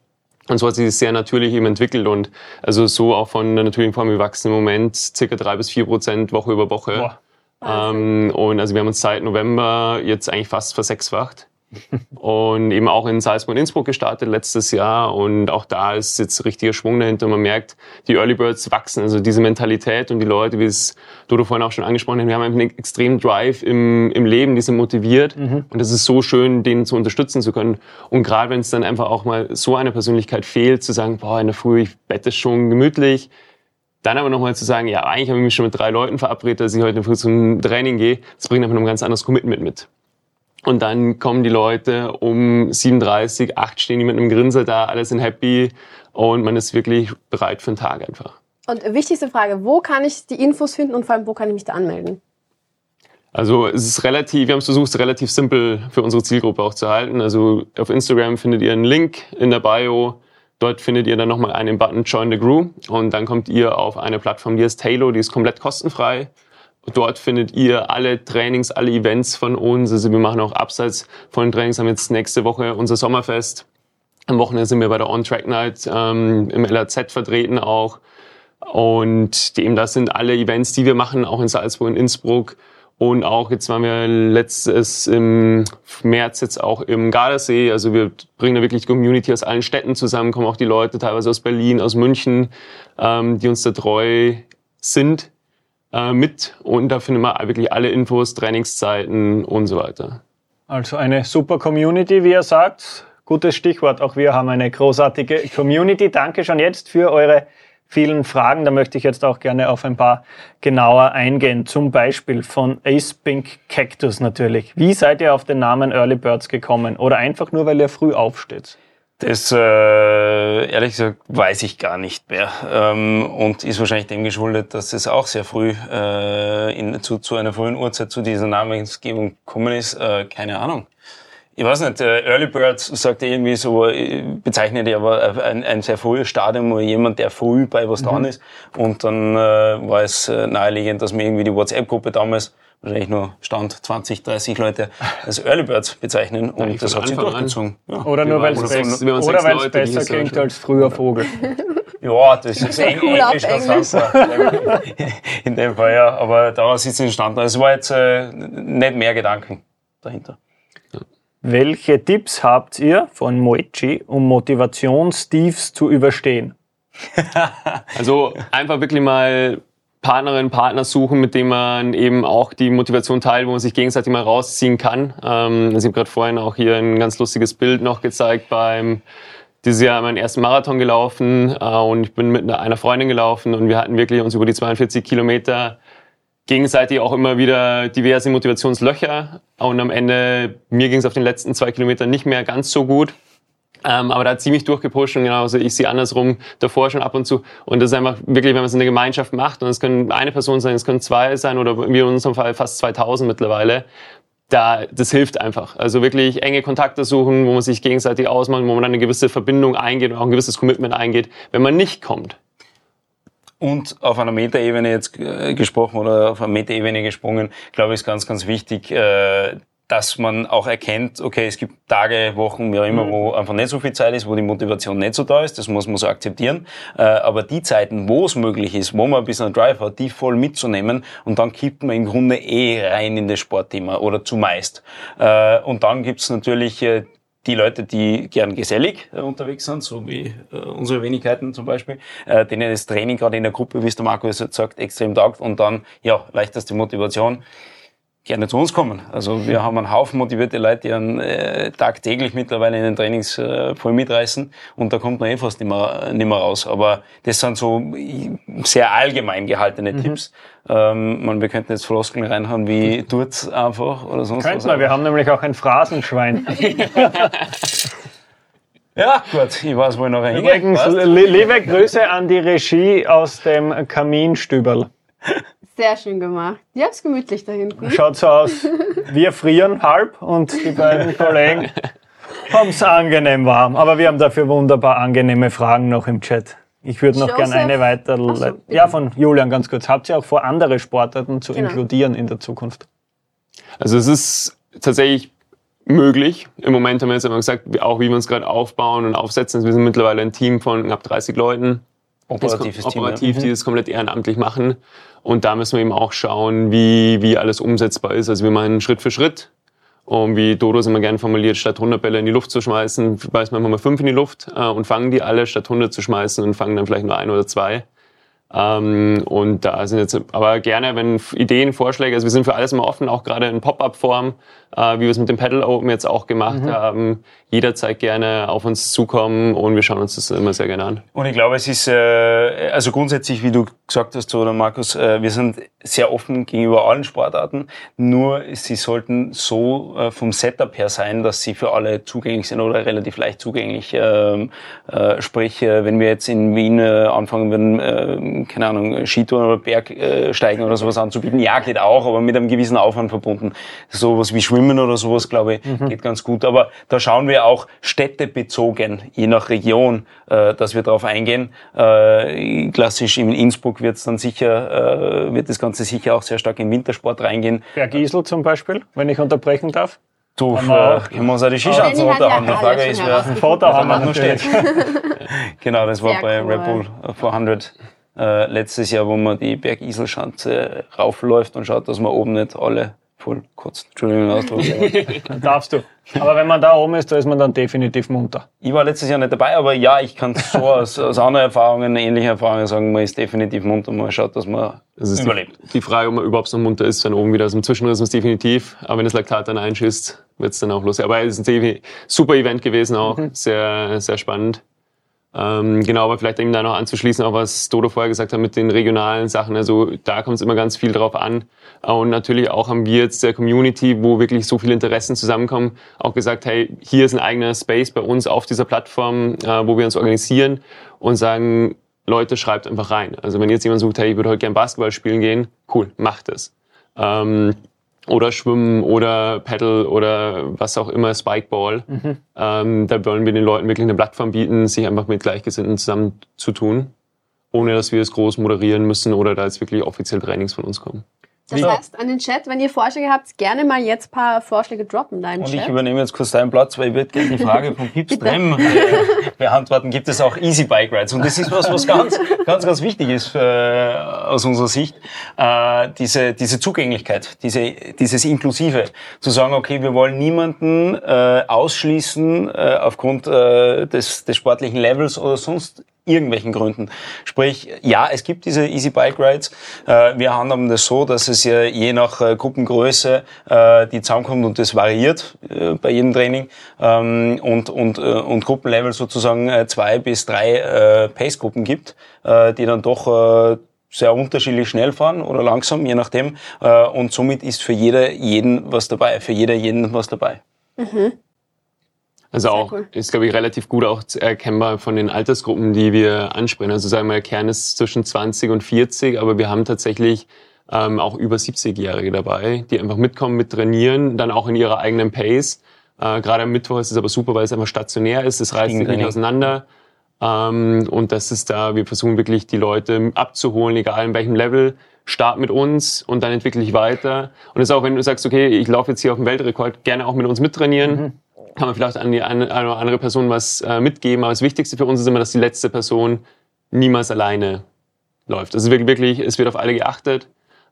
Und so hat sich das sehr natürlich eben entwickelt und also so auch von der natürlichen Form gewachsen im Moment circa drei bis vier Prozent Woche über Woche. Boah Ähm, und also wir haben uns seit November jetzt eigentlich fast versechsfacht *laughs* und eben auch in Salzburg und Innsbruck gestartet letztes Jahr und auch da ist jetzt richtiger Schwung dahinter. Man merkt, die Early Birds wachsen, also diese Mentalität und die Leute, wie es Dodo vorhin auch schon angesprochen hat, wir haben einfach einen extremen Drive im, im Leben, die sind motiviert mhm. und es ist so schön, denen zu unterstützen zu können. Und gerade wenn es dann einfach auch mal so eine Persönlichkeit fehlt, zu sagen, boah, in der Früh, ich bette schon gemütlich, dann aber nochmal zu sagen, ja, eigentlich habe ich mich schon mit drei Leuten verabredet, dass ich heute früh zum Training gehe, das bringt einfach noch ein ganz anderes Commitment mit. Und dann kommen die Leute um 37, 8 stehen die mit einem Grinser da, alle sind happy und man ist wirklich bereit für den Tag einfach. Und wichtigste Frage, wo kann ich die Infos finden und vor allem, wo kann ich mich da anmelden? Also es ist relativ, wir haben es versucht, es relativ simpel für unsere Zielgruppe auch zu halten. Also auf Instagram findet ihr einen Link in der Bio. Dort findet ihr dann nochmal einen Button Join the Crew und dann kommt ihr auf eine Plattform, die ist Halo, die ist komplett kostenfrei. Dort findet ihr alle Trainings, alle Events von uns. Also wir machen auch abseits von Trainings, haben jetzt nächste Woche unser Sommerfest. Am Wochenende sind wir bei der On-Track Night ähm, im LAZ vertreten auch. Und eben das sind alle Events, die wir machen, auch in Salzburg und Innsbruck. Und auch jetzt waren wir letztes im März jetzt auch im Gardasee. Also wir bringen da wirklich die Community aus allen Städten zusammen, kommen auch die Leute teilweise aus Berlin, aus München, ähm, die uns da treu sind äh, mit und da findet man wirklich alle Infos, Trainingszeiten und so weiter. Also eine super Community, wie ihr sagt. Gutes Stichwort. Auch wir haben eine großartige Community. Danke schon jetzt für eure vielen Fragen. Da möchte ich jetzt auch gerne auf ein paar genauer eingehen. Zum Beispiel von Ace Pink Cactus natürlich. Wie seid ihr auf den Namen Early Birds gekommen? Oder einfach nur, weil ihr früh aufsteht? Das, äh, ehrlich gesagt, weiß ich gar nicht mehr. Ähm, und ist wahrscheinlich dem geschuldet, dass es auch sehr früh äh, in, zu, zu einer frühen Uhrzeit zu dieser Namensgebung gekommen ist. Äh, keine Ahnung. Ich weiß nicht, äh, Early Birds sagt irgendwie so, äh, bezeichnet ja aber ein, ein sehr frühes Stadium, wo jemand, der früh bei was mhm. dran ist. Und dann äh, war es äh, naheliegend, dass mir irgendwie die WhatsApp-Gruppe damals wahrscheinlich nur Stand 20, 30 Leute als Early Birds bezeichnen und ja, das hat sich durchgezogen. Ja. Oder nur weil es besser, besser klingt als früher Vogel. *laughs* Ja, das ist eng, cool Englisch ganz *laughs* In dem Fall, ja. Aber daraus ist es entstanden. Also es war jetzt äh, nicht mehr Gedanken dahinter. Welche Tipps habt ihr von Moechi, um Motivationstiefs zu überstehen? *laughs* also einfach wirklich mal Partnerin, Partner suchen, mit dem man eben auch die Motivation teilt, wo man sich gegenseitig mal rausziehen kann. Ähm, also ich habe gerade vorhin auch hier ein ganz lustiges Bild noch gezeigt beim dieses Jahr meinen ersten Marathon gelaufen äh, und ich bin mit einer Freundin gelaufen und wir hatten wirklich uns über die 42 Kilometer gegenseitig auch immer wieder diverse Motivationslöcher und am Ende mir ging es auf den letzten zwei Kilometern nicht mehr ganz so gut. Ähm, aber da hat sie mich durchgepusht und genauso ich sie andersrum davor schon ab und zu. Und das ist einfach wirklich, wenn man es in der Gemeinschaft macht und es können eine Person sein, es können zwei sein oder wie in unserem Fall fast 2000 mittlerweile. Da, das hilft einfach. Also wirklich enge Kontakte suchen, wo man sich gegenseitig ausmacht, wo man dann eine gewisse Verbindung eingeht und auch ein gewisses Commitment eingeht. Wenn man nicht kommt, und auf einer Metaebene jetzt äh, gesprochen oder auf einer Metaebene gesprungen, glaube ich, ist ganz, ganz wichtig, äh, dass man auch erkennt, okay, es gibt Tage, Wochen, wie auch immer, mhm. wo einfach nicht so viel Zeit ist, wo die Motivation nicht so da ist, das muss man so akzeptieren. Äh, aber die Zeiten, wo es möglich ist, wo man ein bisschen Drive hat, die voll mitzunehmen und dann kippt man im Grunde eh rein in das Sportthema oder zumeist. Und dann gibt's natürlich die Leute, die gern gesellig äh, unterwegs sind, so wie äh, unsere Wenigkeiten zum Beispiel, äh, denen das Training gerade in der Gruppe, wie es der jetzt sagt, extrem taugt. Und dann, ja, leichteste Motivation, gerne zu uns kommen. Also wir haben einen Haufen motivierte Leute, die einen, äh, tagtäglich mittlerweile in den Trainings äh, voll mitreißen und da kommt man eh fast nicht mehr, nicht mehr raus. Aber das sind so sehr allgemein gehaltene mhm. Tipps. Ähm, man, wir könnten jetzt Floskeln reinhauen wie tut's einfach oder sonst Könnten was. Wir, wir haben nämlich auch ein Phrasenschwein. *laughs* Ja, gut, ich weiß, wo ich noch Übrigens, liebe Grüße an die Regie aus dem Kaminstüberl. *laughs* Sehr schön gemacht. Ja, ist gemütlich da hinten. Schaut so aus. Wir frieren halb und die beiden Kollegen haben es angenehm warm. Aber wir haben dafür wunderbar angenehme Fragen noch im Chat. Ich würde noch gerne eine weiter. So, ja, von Julian ganz kurz. Habt ihr auch vor, andere Sportarten zu genau. inkludieren in der Zukunft? Also es ist tatsächlich möglich. Im Moment haben wir jetzt immer gesagt, auch wie wir uns gerade aufbauen und aufsetzen. Wir sind mittlerweile ein Team von knapp 30 Leuten Operatives Team. operativ, ja. die das komplett ehrenamtlich machen. Und da müssen wir eben auch schauen, wie, wie alles umsetzbar ist. Also wir machen Schritt für Schritt. Und wie Dodo es immer gern formuliert, statt 100 Bälle in die Luft zu schmeißen, schmeißen wir einfach mal fünf in die Luft äh, und fangen die alle, statt 100 zu schmeißen und fangen dann vielleicht nur ein oder zwei. Ähm, und da sind jetzt aber gerne, wenn Ideen, Vorschläge, also wir sind für alles immer offen, auch gerade in Pop-Up-Form, äh, wie wir es mit dem Pedal Open jetzt auch gemacht haben. Jederzeit gerne auf uns zukommen und wir schauen uns das immer sehr gerne an. Und ich glaube, es ist, äh, also grundsätzlich, wie du gesagt hast, oder Markus, äh, wir sind sehr offen gegenüber allen Sportarten, nur sie sollten so äh, vom Setup her sein, dass sie für alle zugänglich sind oder relativ leicht zugänglich. Ähm, äh, sprich, äh, wenn wir jetzt in Wien äh, anfangen würden, äh, keine Ahnung, Skitouren oder Bergsteigen oder sowas anzubieten, ja, geht auch, aber mit einem gewissen Aufwand verbunden. Sowas wie Schwimmen oder sowas, glaube ich, geht ganz gut. Aber da schauen wir auch städtebezogen, je nach Region, äh, dass wir darauf eingehen. Äh, klassisch in Innsbruck wird es dann sicher, äh, wird das Ganze sicher auch sehr stark in Wintersport reingehen. Bergisel zum Beispiel, wenn ich unterbrechen darf. Du, äh, können wir uns auch die Skischanzen runterhauen. Die Frage ist, wer. Foto haben wir noch steht. *laughs* *laughs* Genau, das war Sehr bei cool. Red Bull 400 äh, letztes Jahr, wo man die Bergiselschanze raufläuft und schaut, dass man oben nicht alle voll kotzt. Entschuldigung, den Ausdruck. *laughs* Darfst du. Aber wenn man da oben ist, da ist man dann definitiv munter. ich war letztes Jahr nicht dabei, aber ja, ich kann so aus, aus anderen Erfahrungen, ähnlichen Erfahrungen sagen, man ist definitiv munter, man schaut, dass man Das ist überlebt. Die, die Frage, ob man überhaupt noch munter ist, dann oben wieder. Also im Zwischenriss ist definitiv. Aber wenn das Laktat dann einschießt, wird's dann auch lustig. Aber es ist ein super Event gewesen auch. Sehr, sehr spannend. Ähm, genau, aber vielleicht eben da noch anzuschließen, auch was Dodo vorher gesagt hat mit den regionalen Sachen. Also da kommt es immer ganz viel drauf an. Und natürlich auch haben wir jetzt der Community, wo wirklich so viele Interessen zusammenkommen, auch gesagt, hey, hier ist ein eigener Space bei uns auf dieser Plattform, äh, wo wir uns organisieren und sagen, Leute, schreibt einfach rein. Also wenn jetzt jemand sucht, hey, ich würde heute gern Basketball spielen gehen, cool, macht es. Ähm, oder Schwimmen oder Paddle oder was auch immer, Spikeball. Ähm, da wollen wir den Leuten wirklich eine Plattform bieten, sich einfach mit Gleichgesinnten zusammen zu tun, ohne dass wir es groß moderieren müssen oder da jetzt wirklich offiziell Trainings von uns kommen. Das heißt, an den Chat, wenn ihr Vorschläge habt, gerne mal jetzt ein paar Vorschläge droppen da im Und ich Chat. übernehme jetzt kurz deinen Platz, weil ich würde gerne die Frage von Pips Trem äh, beantworten. Gibt es auch Easy Bike Rides? Und das ist was, was ganz, ganz, ganz wichtig ist äh, aus unserer Sicht. Äh, diese, diese Zugänglichkeit, diese, dieses Inklusive. Zu sagen, okay, wir wollen niemanden äh, ausschließen äh, aufgrund äh, des, des sportlichen Levels oder sonst irgendwelchen Gründen. Sprich, ja, es gibt diese Easy Bike Rides. Äh, wir handhaben das so, dass es ja je nach äh, Gruppengröße äh, die zusammenkommt und das variiert bei jedem Training ähm, und, und, und Gruppenlevel sozusagen zwei bis drei Pace-Gruppen gibt, die dann doch sehr unterschiedlich schnell fahren oder langsam, je nachdem. Und somit ist für jeder jeden was dabei, für jeder jeden was dabei. Also Sehr auch, cool. ist glaube ich relativ gut auch erkennbar von den Altersgruppen, die wir ansprechen. Also sagen wir, der Kern ist zwischen 20 und 40, aber wir haben tatsächlich ähm, auch über 70-Jährige dabei, die einfach mitkommen, mit trainieren, dann auch in ihrer eigenen Pace. Äh, Gerade am Mittwoch ist es aber super, weil es einfach stationär ist, es reißt sich nicht auseinander. Ähm, und das ist da, wir versuchen wirklich die Leute abzuholen, egal in welchem Level. Start mit uns und dann entwickle ich weiter. Und das ist auch, wenn du sagst, okay, ich laufe jetzt hier auf den Weltrekord, gerne auch mit uns mittrainieren. Kann man vielleicht an die eine, eine oder andere Person was äh, mitgeben. Aber das Wichtigste für uns ist immer, dass die letzte Person niemals alleine läuft. Also wirklich, wirklich, es wird auf alle geachtet.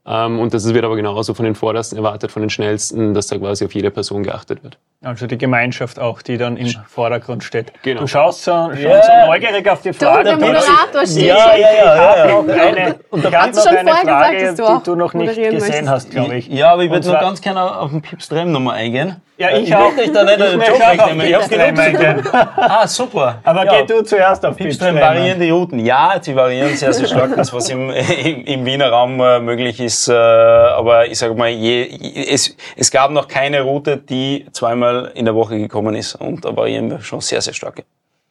Ähm, und das wird aber genauso von den Vordersten erwartet, von den Schnellsten, dass da quasi auf jede Person geachtet wird. Also die Gemeinschaft auch, die dann im Vordergrund steht. Genau. Du schaust so, schon Ja. so neugierig auf die Frage. der Pipi. Moderator steht Ja, ja, ja, ja, ja. Ich habe noch eine, ich hab hast noch schon eine vorher Frage, gesagt, dass du auch die du noch nicht gesehen möchtest. hast, glaube ich. Ja, aber ich Und würde nur zwar- ganz gerne auf den Pips Trem nochmal eingehen. Ja, ich, ich auch. möchte euch da nicht einen möchte Job wegnehmen. Ich Pipstrem genutzt. eingehen. Ah, super. Aber ja. geh du zuerst auf Pipstrem Pipstrem. variierende Routen. Ja, sie variieren sehr, sehr stark, das was im, im, im Wiener Raum äh, möglich ist. Äh, aber ich sage mal, je, es, es gab noch keine Route, die zweimal in der Woche gekommen ist. Und da variieren wir schon sehr, sehr stark.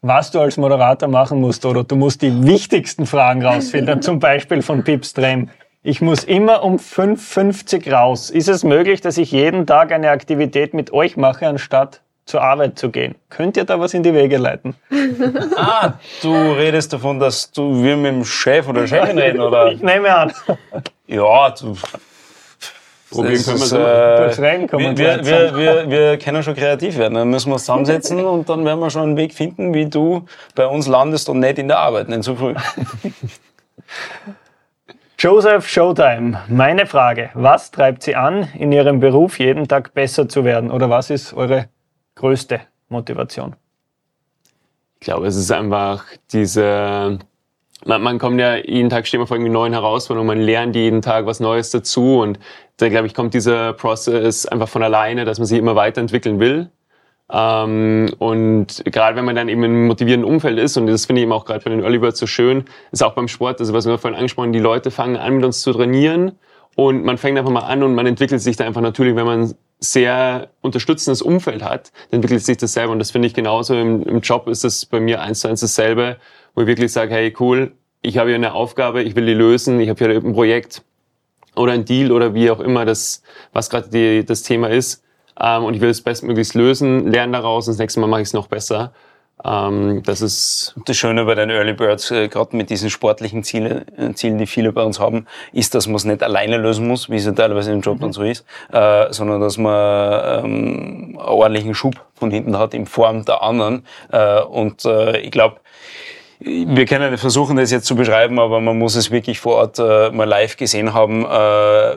Was du als Moderator machen musst, oder du musst die wichtigsten Fragen rausfiltern, zum Beispiel von Pipstrem. Ich muss immer um 5.50 raus. Ist es möglich, dass ich jeden Tag eine Aktivität mit euch mache, anstatt zur Arbeit zu gehen? Könnt ihr da was in die Wege leiten? *laughs* Ah, du redest davon, dass du wir mit dem Chef oder Chefin reden, oder? Ich nehme an. Ja, du, Probieren können wir immer. äh, wir, wir, wir, wir, wir können schon kreativ werden. Dann müssen wir uns zusammensetzen *laughs* und dann werden wir schon einen Weg finden, wie du bei uns landest und nicht in der Arbeit, nicht so früh. *laughs* Joseph Showtime, meine Frage. Was treibt Sie an, in Ihrem Beruf jeden Tag besser zu werden? Oder was ist eure größte Motivation? Ich glaube, es ist einfach diese, man, man kommt ja jeden Tag steht man vor irgendwie neuen Herausforderungen, man lernt jeden Tag was Neues dazu und da glaube ich kommt dieser Prozess einfach von alleine, dass man sich immer weiterentwickeln will. Ähm, und gerade wenn man dann eben in einem motivierenden Umfeld ist, und das finde ich eben auch gerade bei den Early Birds so schön, ist auch beim Sport, also was wir vorhin angesprochen haben, die Leute fangen an mit uns zu trainieren und man fängt einfach mal an und man entwickelt sich da einfach natürlich, wenn man sehr unterstützendes Umfeld hat, dann entwickelt sich das selber. Und das finde ich genauso im, im Job ist es bei mir eins zu eins dasselbe, wo ich wirklich sage, hey cool, ich habe hier eine Aufgabe, ich will die lösen, ich habe hier ein Projekt oder ein Deal oder wie auch immer das, was gerade das Thema ist. Ähm, und ich will es bestmöglichst lösen, lerne daraus und das nächste Mal mache ich es noch besser. Ähm, das ist Das Schöne bei den Early Birds, äh, gerade mit diesen sportlichen Ziele, äh, Zielen, die viele bei uns haben, ist, dass man es nicht alleine lösen muss, wie es ja teilweise im Job dann so ist, äh, sondern dass man ähm, einen ordentlichen Schub von hinten hat in Form der anderen. Äh, und äh, ich glaube, wir können versuchen, das jetzt zu beschreiben, aber man muss es wirklich vor Ort äh, mal live gesehen haben, äh,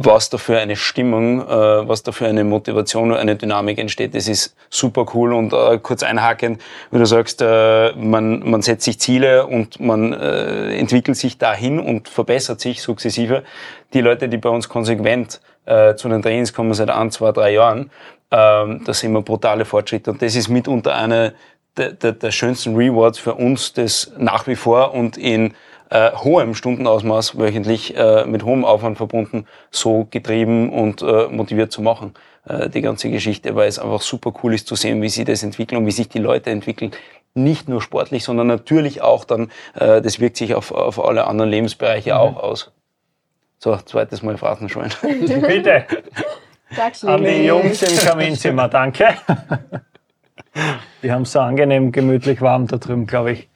was da für eine Stimmung, äh, was da für eine Motivation und eine Dynamik entsteht. Das ist super cool und äh, kurz einhaken, wie du sagst, äh, man, man setzt sich Ziele und man äh, entwickelt sich dahin und verbessert sich sukzessive. Die Leute, die bei uns konsequent zu den Trainings kommen seit ein, zwei, drei Jahren, ähm, das sind immer brutale Fortschritte und das ist mitunter eine der, der, der schönsten Rewards für uns, das nach wie vor und in äh, hohem Stundenausmaß wöchentlich äh, mit hohem Aufwand verbunden so getrieben und äh, motiviert zu machen. Äh, die ganze Geschichte, weil es einfach super cool ist zu sehen, wie sie das entwickeln und wie sich die Leute entwickeln. Nicht nur sportlich, sondern natürlich auch dann, äh, das wirkt sich auf, auf alle anderen Lebensbereiche auch aus. So, zweites Mal Phrasenschwein. *laughs* Bitte, an die. Jungs im Kaminzimmer, danke. *laughs* Die haben es so angenehm, gemütlich warm da drüben, glaube ich.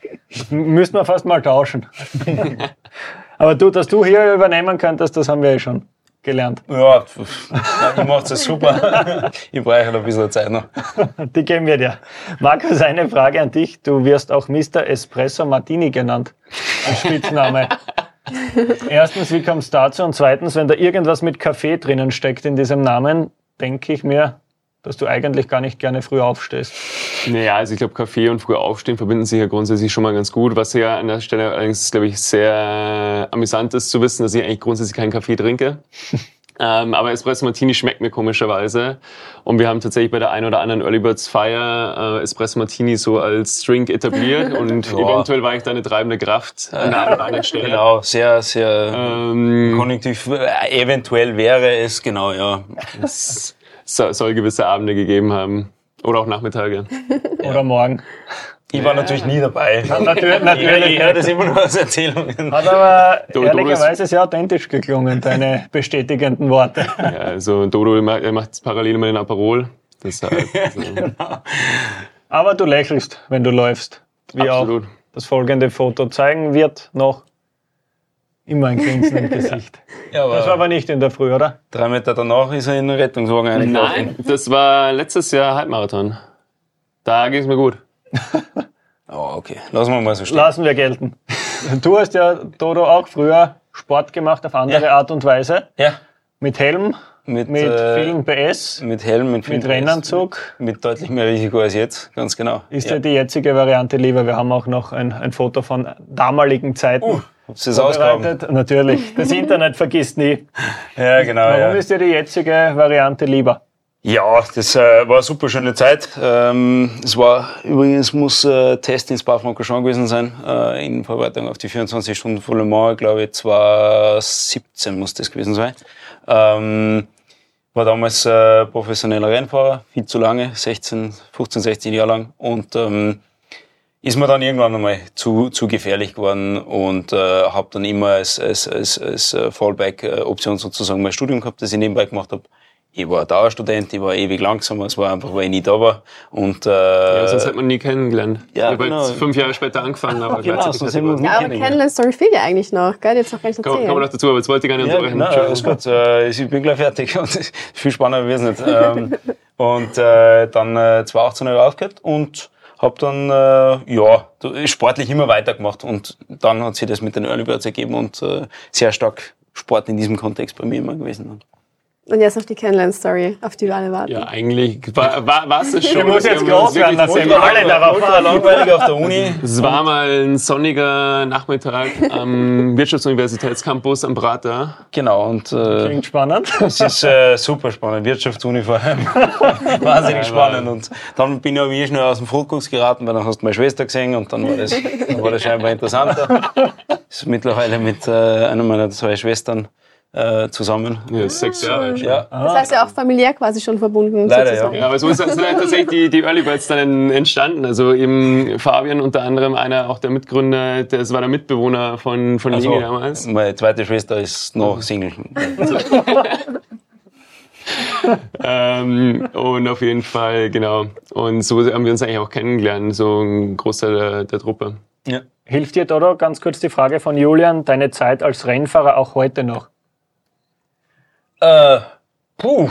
M- Müssten wir fast mal tauschen. *laughs* Aber du, dass du hier übernehmen könntest, das haben wir eh schon gelernt. Ja, ihr macht es super. *laughs* ich brauche noch ein bisschen Zeit noch. Die geben wir dir. Markus, eine Frage an dich. Du wirst auch Mr. Espresso Martini genannt. Als Spitzname. *laughs* Erstens, wie kommt es dazu? Und zweitens, wenn da irgendwas mit Kaffee drinnen steckt in diesem Namen, denke ich mir, dass du eigentlich gar nicht gerne früh aufstehst. Naja, also ich glaube, Kaffee und früh aufstehen verbinden sich ja grundsätzlich schon mal ganz gut. Was ja an der Stelle allerdings, glaube ich, sehr amüsant ist zu wissen, dass ich eigentlich grundsätzlich keinen Kaffee trinke. *laughs* ähm, aber Espresso Martini schmeckt mir komischerweise. Und wir haben tatsächlich bei der einen oder anderen Early Birds Feier äh, Espresso Martini so als Drink etabliert. *laughs* Und Ja. eventuell war ich da eine treibende Kraft an der einen oder anderen Stelle. Genau, sehr, sehr Ähm, konjunktiv. Äh, Eventuell wäre es, genau, ja. *laughs* so- soll gewisse Abende gegeben haben. Oder auch Nachmittage. *laughs* Oder morgen. Ich war natürlich nie dabei. Natürlich, Ich, natürlich. ich höre das immer nur aus Erzählungen. Hat aber du ehrlicherweise sehr authentisch geklungen, deine bestätigenden Worte. Ja, also Dodo ma- er macht parallel immer den Aperol. Deshalb, *laughs* also, Aber du lächelst, wenn du läufst. Wie Absolut. auch das folgende Foto zeigen wird, noch immer ein Grinsen im Gesicht. *laughs* Ja, Das war aber nicht in der Früh, oder? drei Meter danach ist er in den Rettungswagen eingelaufen. Nein, das war letztes Jahr Halbmarathon. Da ging es mir gut. Oh, *laughs* okay. Lassen wir mal so stehen. Lassen wir gelten. Du hast ja, Dodo, auch früher Sport gemacht auf andere Ja. Art und Weise. Ja. Mit Helm, Mit, mit äh, vielen PS, mit Helm, mit, mit viel Rennanzug. Mit, mit deutlich mehr Risiko als jetzt, ganz genau. Ist ja. die jetzige Variante lieber? Wir haben auch noch ein, ein Foto von damaligen Zeiten. Uh, Vorbereitet. Natürlich. Das Internet vergisst nie. Ja, genau. Warum ja. ist dir die jetzige Variante lieber? Ja, das äh, war eine super schöne Zeit. Ähm, es war übrigens muss äh, Test in Spa-Francorchamps gewesen sein, äh, in Vorbereitung auf die 24 Stunden von Le Mans, glaube ich, 2017 muss das gewesen sein. Ähm, war damals äh, professioneller Rennfahrer, viel zu lange, 16, 15, 16 Jahre lang und ähm, ist mir dann irgendwann einmal zu, zu gefährlich geworden und äh, habe dann immer als, als, als, als äh, Fallback-Option sozusagen mein Studium gehabt, das ich nebenbei gemacht habe ich war Dauerstudent, ich war ewig langsam, es war einfach, weil ich nie da war. Und, äh, Ja, sonst hätte man nie kennengelernt. Ja, ich habe genau. jetzt fünf Jahre später angefangen, aber *laughs* Genau, gleichzeitig uns man- Ja, aber kennengelernt. Kennenlernen-Story fehlt ja eigentlich noch, gell? Jetzt noch gar nicht erzählen. kommen wir noch dazu, aber jetzt wollte ich gar nicht Ja, unterbrechen. genau, alles gut. Äh, ich bin gleich fertig. *laughs* Und viel spannender wird es nicht. *laughs* Ähm, und äh, dann äh, 2018 habe ich aufgehört und habe dann äh, ja sportlich immer weitergemacht. Und dann hat sich das mit den Early Birds ergeben und äh, sehr stark Sport in diesem Kontext bei mir immer gewesen. Und jetzt noch die Kennenlernen-Story, auf die wir alle warten. Ja, eigentlich war, war, war es schon. Die muss jetzt Wir groß werden, dass eben alle darauf Ultra langweilig auf der Uni. Es war mal ein sonniger Nachmittag am Wirtschaftsuniversitätscampus am Prater. Genau, und äh, Klingt spannend. es ist äh, super spannend. Wirtschaftsuni vor allem. *laughs* Wahnsinnig spannend. Und dann bin ich aber eh schnell aus dem Fokus geraten, weil dann hast du meine Schwester gesehen und dann war das, dann war das scheinbar interessanter. *laughs* Ist mittlerweile mit äh, einer meiner zwei Schwestern äh, zusammen. Ja, sechs Jahre. schon. Ja, Das heißt ja auch familiär quasi schon verbunden. Leider, sozusagen. Ja, aber so ist- sind halt tatsächlich die, die Early Birds dann entstanden. Also eben Fabian unter anderem, einer auch der Mitgründer, das war der Mitbewohner von, von Also, Lini damals. meine zweite Schwester ist noch Single. *laughs* Ähm, und auf jeden Fall, genau. Und so haben wir uns eigentlich auch kennengelernt, so ein Großteil der, der Truppe. Ja. Hilft dir, Dodo, ganz kurz die Frage von Julian, deine Zeit als Rennfahrer auch heute noch? Äh, puh.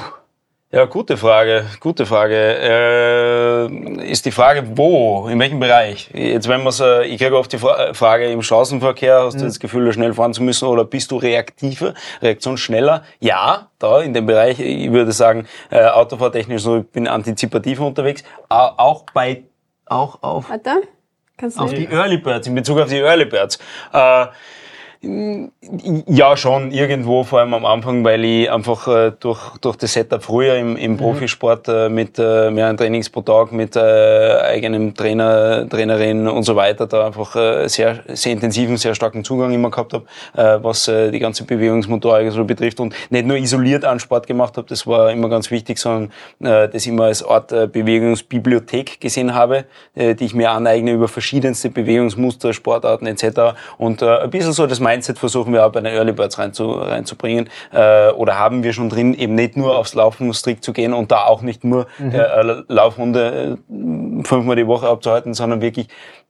Ja, gute Frage, gute Frage. Äh, ist die Frage, wo, in welchem Bereich? Jetzt, wenn man äh, ich kriege oft die Fra Frage im Straßenverkehr, hast du das Gefühl, schnell fahren zu müssen oder bist du reaktiver, reaktionsschneller? Ja, da in dem Bereich, ich würde sagen, äh, autofahrtechnisch so, ich bin antizipativer unterwegs, Au- auch bei, auch auf Warte, kannst du auf die Early Birds, in Bezug auf die Early Birds. Äh, ja, schon irgendwo, vor allem am Anfang, weil ich einfach äh, durch, durch das Setup früher im, im Profisport äh, mit äh, mehreren Trainings pro Tag, mit äh, eigenem Trainer, Trainerin und so weiter, da einfach äh, sehr, sehr intensiven, sehr starken Zugang immer gehabt habe, äh, was äh, die ganze Bewegungsmotorik so betrifft und nicht nur isoliert an Sport gemacht habe, das war immer ganz wichtig, sondern äh, das immer als Art äh, Bewegungsbibliothek gesehen habe, äh, die ich mir aneigne über verschiedenste Bewegungsmuster, Sportarten etc. Und äh, ein bisschen so das Mindset versuchen wir auch bei den Early Birds reinzu, reinzubringen äh, oder haben wir schon drin, eben nicht nur aufs Laufen strikt zu gehen und da auch nicht nur Mhm. äh, Laufrunde äh, fünfmal die Woche abzuhalten, sondern wirklich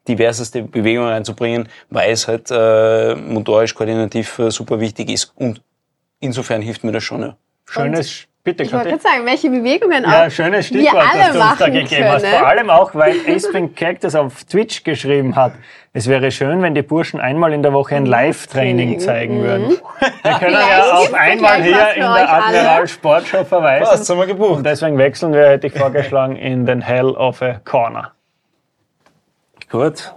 diverseste Bewegungen reinzubringen, weil es halt äh, motorisch, koordinativ äh, super wichtig ist. Und insofern hilft mir das schon. Ja. Schönes, bitte, Ich wollte gerade sagen, welche Bewegungen Ja, auch schönes wir Stichwort, alle das du uns da machen gegeben hast. können. Vor allem auch, weil Aspen *laughs* Cactus auf Twitch geschrieben hat, es wäre schön, wenn die Burschen einmal in der Woche ein Live-Training zeigen würden. *laughs* Wir können ja Vielleicht auf gibt's einmal hier was in der. Admiral Sportshow verweisen. sind wir gebucht. Und deswegen wechseln wir, hätte ich vorgeschlagen, in den Hell of a Corner. Gut.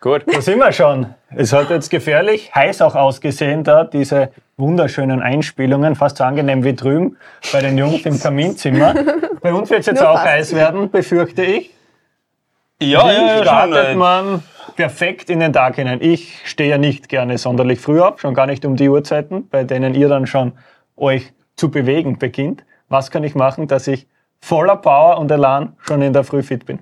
Gut. Da sind wir schon. Es hat jetzt gefährlich heiß auch ausgesehen da, diese wunderschönen Einspielungen, fast so angenehm wie drüben bei den Jungs im Kaminzimmer. Bei uns wird es jetzt Nur auch fast. heiß werden, befürchte ich. Ja, Wie ja, schon. startet äh, man perfekt in den Tag hinein? Ich stehe ja nicht gerne sonderlich früh auf, schon gar nicht um die Uhrzeiten, bei denen ihr dann schon euch zu bewegen beginnt. Was kann ich machen, dass ich voller Power und Elan schon in der Früh fit bin?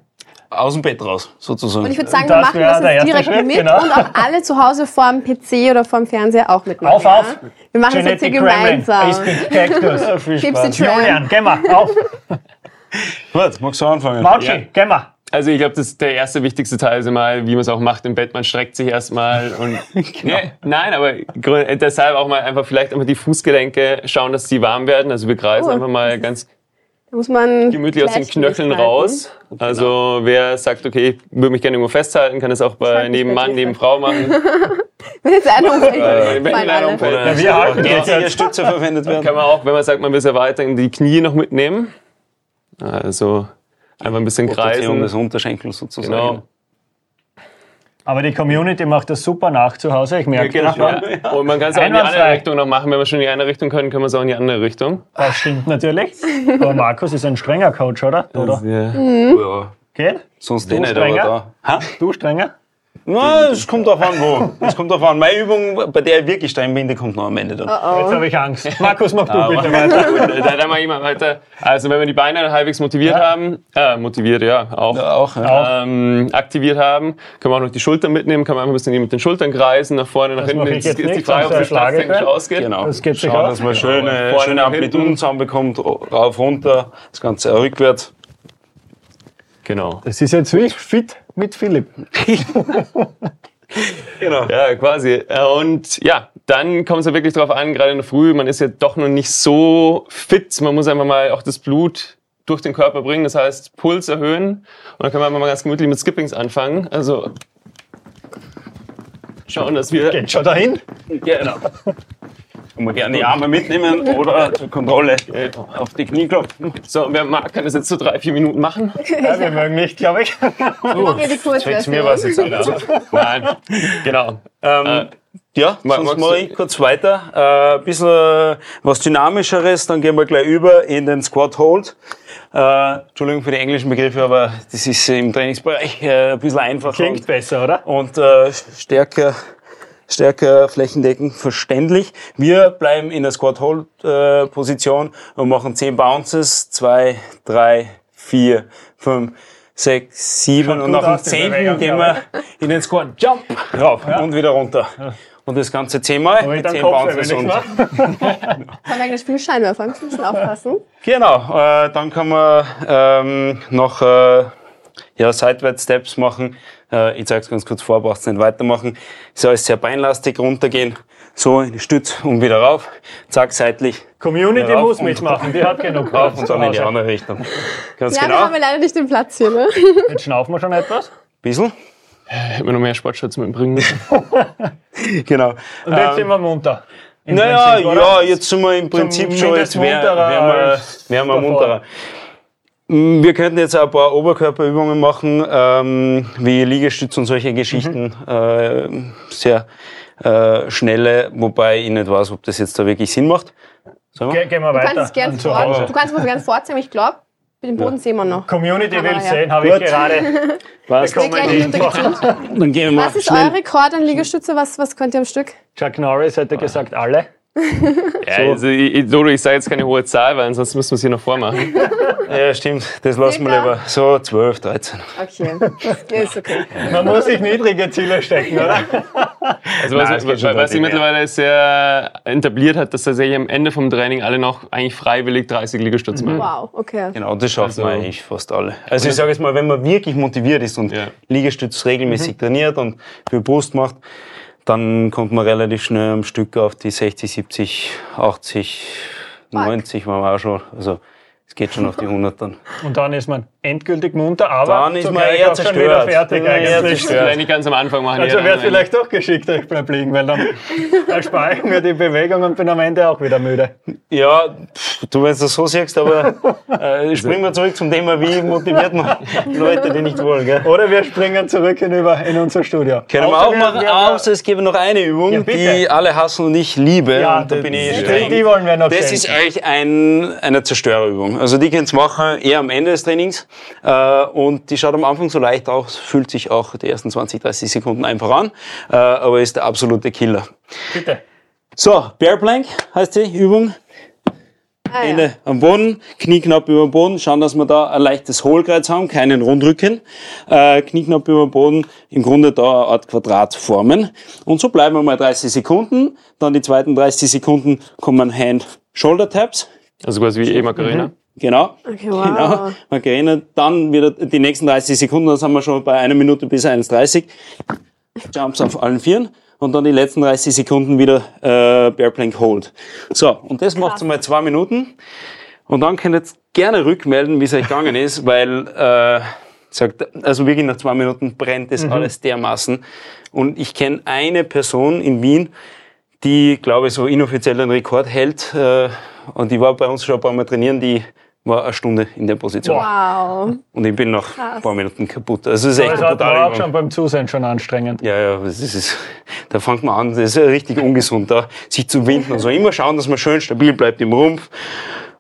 Aus dem Bett raus, sozusagen. Und ich würde sagen, wir machen das jetzt direkt Schritt, mit genau. und auch alle zu Hause vorm PC oder vorm Fernseher auch mitmachen. Auf, auf! Ja? Wir machen das jetzt hier gemeinsam. Ace Cactus. *laughs* Viel Spaß. Julian, geh mal, auf! *laughs* Gut, magst du anfangen? Mautschi, Ja. geh mal! Also ich glaube, das ist der erste wichtigste Teil ist immer, wie man es auch macht im Bett. Man streckt sich erstmal und *laughs* nee, nein, aber deshalb auch mal einfach vielleicht einfach die Fußgelenke schauen, dass sie warm werden. Also wir kreisen Oh. einfach mal ganz muss man gemütlich aus den Knöcheln halten. raus. Also wer sagt, okay, ich würde mich gerne irgendwo festhalten, kann das auch bei neben Mann, neben. Frau machen. *laughs* Wenn jetzt einer umfällt, wenn einer umfällt. Ja, wir auch jetzt- jetzige Stütze verwendet werden? Kann man auch, wenn man sagt, man will es erweitern, die Knie noch mitnehmen. Also einfach ein bisschen Rotation des kreisen. Unterschenkels sozusagen. Genau. Aber die Community macht das super nach zu Hause, ich merke das schon. Ja. Und man kann es auch in die andere. Richtung noch machen. Wenn wir schon in die eine Richtung können, können wir es auch in die andere Richtung. Das stimmt natürlich. Aber Markus ist ein strenger Coach, oder? Oder? Ja. Ja, Geht? sonst Du nicht, aber strenger? da. Ha? Du strenger? Na, es kommt darauf an, wo. Es kommt darauf an. Meine Übung, bei der ich wirklich streng bin, die kommt noch am Ende dann. Jetzt habe ich Angst. *laughs* Markus, mach du Aber- bitte weiter. *laughs* Gut, dann mache ich mal weiter. Also wenn wir die Beine halbwegs motiviert haben, äh, motiviert, ja, auch. Ja, auch, ja. Ähm, aktiviert haben, kann man auch noch die Schultern mitnehmen, kann man einfach ein bisschen mit den Schultern kreisen, nach vorne, nach Das hinten. Jetzt jetzt ist die Frage, ob sonst das erschlage ich technisch wen. ausgeht. Genau. Das geht sich Schauen, aus. dass man schöne, Vorne schöne nach Amplituden zusammenbekommt, rauf, runter, das Ganze rückwärts. Genau. Das ist jetzt wie fit mit Philipp. *laughs* Genau. Ja, quasi. Äh, Und ja, dann kommt es ja wirklich darauf an, gerade in der Früh, man ist ja doch noch nicht so fit. Man muss einfach mal auch das Blut durch den Körper bringen, das heißt Puls erhöhen. Und dann können wir einfach mal ganz gemütlich mit Skippings anfangen. Also schauen, dass wir Geht schon dahin? Genau. Kann man gerne die Arme mitnehmen oder zur Kontrolle auf die Knie klopfen. So, wer mag, kann das jetzt so drei, vier Minuten machen. *laughs* Ja, wir mögen nicht, glaube ich. Die Zwecks mir was jetzt an. Nein, genau. Ähm, ja, Ma- sonst mache ich kurz weiter. Äh, ein bisschen äh, was Dynamischeres, dann gehen wir gleich über in den Squat Hold. Äh, Entschuldigung für die englischen Begriffe, aber das ist im Trainingsbereich äh, ein bisschen einfacher Klingt und, besser, oder? und äh, stärker, stärker flächendeckend verständlich. Wir bleiben in der Squat Hold äh, Position und machen 10 Bounces, 2, 3, 4, 5, 6, 7 Schaut und nach dem aus, die 10. Bewegung, gehen wir in den Squat Jump rauf und wieder runter. Und das Ganze zehnmal mit dann 10 Kopf, wenn Bounces ich und mache. Kann man gleich viel Scheinwerfer, ein bisschen aufpassen. Genau, äh, dann kann man ähm, noch äh, ja, Seitwärts Steps machen. Äh, ich zeige es ganz kurz vor, braucht nicht weitermachen. Ist alles sehr beinlastig, runtergehen, so in die Stütz und wieder rauf. Zack, seitlich, Community muss mitmachen, *laughs* die hat genug rauf Platz und dann in die andere Richtung. Ganz Ja, wir genau. haben ja leider nicht den Platz hier, ne? Jetzt schnaufen wir schon etwas. Bisschen. Hätten wir noch mehr Sportschutz mitbringen müssen. *laughs* Genau. Und jetzt Ähm, sind wir munter. Naja, Prinzip, ja, jetzt sind wir im Prinzip schon, jetzt wären munterer wär wir, wär wir davor. munterer. Wir könnten jetzt auch ein paar Oberkörperübungen machen, ähm, wie Liegestütz und solche Geschichten. Mhm. Äh, sehr äh, schnelle, wobei ich nicht weiß, ob das jetzt da wirklich Sinn macht. Sagen wir? Ge gehen wir Du weiter. kannst es gerne an zu Hause. fort, du kannst es gerne aber ich glaube, den Boden sehen wir noch. Community will ja. sehen, habe ich gerade *laughs* Was? Dann gehen wir mal Was ist schnell. euer Rekord an Liegestütze? Was, was könnt ihr am Stück? Chuck Norris hätte gesagt, alle. Ja, also, ich, ich- Dodo, ich sage jetzt keine hohe Zahl, weil ansonsten müssen wir es hier noch vormachen. Ja, stimmt. Das lassen wir lieber. So 12, 13. Okay, ja, ist okay. Man muss sich niedrige Ziele stecken, oder? Also was, Nein, was, was deutlich sich mittlerweile sehr etabliert hat, dass tatsächlich am Ende vom Training alle noch eigentlich freiwillig 30 Liegestütze machen. Wow, okay. Genau, das schaffen Also- wir eigentlich fast alle. Also ich sage jetzt mal, wenn man wirklich motiviert ist und Ja. Liegestütz regelmäßig trainiert und für Brust macht, dann kommt man relativ schnell am Stück auf die 60, 70, 80, 90 waren wir auch schon. Also es geht schon auf die 100 dann. Und dann ist man endgültig munter, aber Dann ist man eher auch schon wieder zerstört. fertig Dann ist man eher eigentlich. zerstört. Vielleicht nicht ganz am Anfang machen. Also eher wäre dann vielleicht doch geschickter, ich bleib liegen, weil dann *laughs* erspare ich mir die Bewegung und bin am Ende auch wieder müde. Ja, du, wenn du das so siehst, aber äh, springen wir zurück zum Thema, wie motiviert man *laughs* Leute, die nicht wollen. Gell? Oder wir springen zurück hinüber in unser Studio. Können wir auch machen, außer es gäbe noch eine Übung, Ja, die alle hassen und ich liebe. Ja, und da das- bin ich die- streng. die wollen wir noch Das sehen. ist eigentlich ein, eine Zerstörerübung. Also die könnt ihr machen eher am Ende des Trainings. Äh, und die schaut am Anfang so leicht aus, fühlt sich auch die ersten 20, 30 Sekunden einfach an, äh, aber ist der absolute Killer. Bitte. So, Bear Plank heißt die Übung. Ah, ja. Hände am Boden, Knie knapp über dem Boden, schauen, dass wir da ein leichtes Hohlkreuz haben, keinen Rundrücken. Äh, Knie knapp über dem Boden, im Grunde da eine Art Quadrat formen. Und so bleiben wir mal 30 Sekunden. Dann die zweiten 30 Sekunden kommen Hand-Shoulder-Taps. Also quasi wie E Macarena. Genau. Okay, *laughs* wow. Genau. Macarena. Dann wieder die nächsten 30 Sekunden, dann sind wir schon bei einer Minute bis 1,30. Jumps auf allen Vieren. Und dann die letzten 30 Sekunden wieder äh, Bear Plank Hold. So, und das macht mal zwei Minuten. Und dann könnt ihr jetzt gerne rückmelden, wie es euch gegangen ist, *laughs* weil äh, sagt, also wirklich nach zwei Minuten brennt das alles dermaßen. Und ich kenne eine Person in Wien, die, glaube ich, so inoffiziell den Rekord hält. Äh, und die war bei uns schon ein paar Mal trainieren, die war eine Stunde in der Position. Wow. Und ich bin nach ein paar Minuten kaputt. Also es ist echt Das hat man auch schon beim Zusehen schon anstrengend. Ja, ja, das ist, da fängt man an, das ist richtig ungesund, da sich zu winden und so. Immer schauen, dass man schön stabil bleibt im Rumpf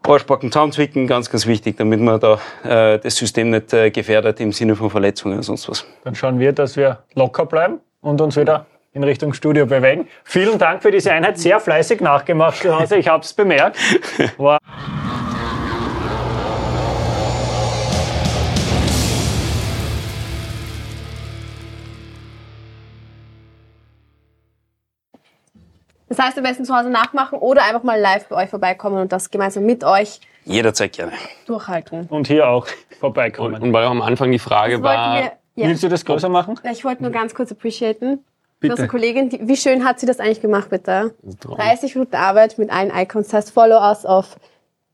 Arschbacken zusammenzwicken, ganz, ganz wichtig, damit man da äh, das System nicht äh, gefährdet im Sinne von Verletzungen oder sonst was. Dann schauen wir, dass wir locker bleiben und uns wieder in Richtung Studio bewegen. Vielen Dank für diese Einheit. Sehr fleißig nachgemacht zu Hause. Ich habe es bemerkt. War *laughs* Das heißt, am besten zu Hause nachmachen oder einfach mal live bei euch vorbeikommen und das gemeinsam mit euch Jederzeit gerne. durchhalten. und hier auch Und, *laughs* vorbeikommen. und weil auch am Anfang die Frage war, wir, ja. Willst du das größer machen? Ich wollte nur ganz kurz appreciaten. Bitte. unsere Kollegin, die, wie schön hat sie das eigentlich gemacht, bitte? Traum. 30 Minuten Arbeit mit allen Icons. Das heißt, follow us auf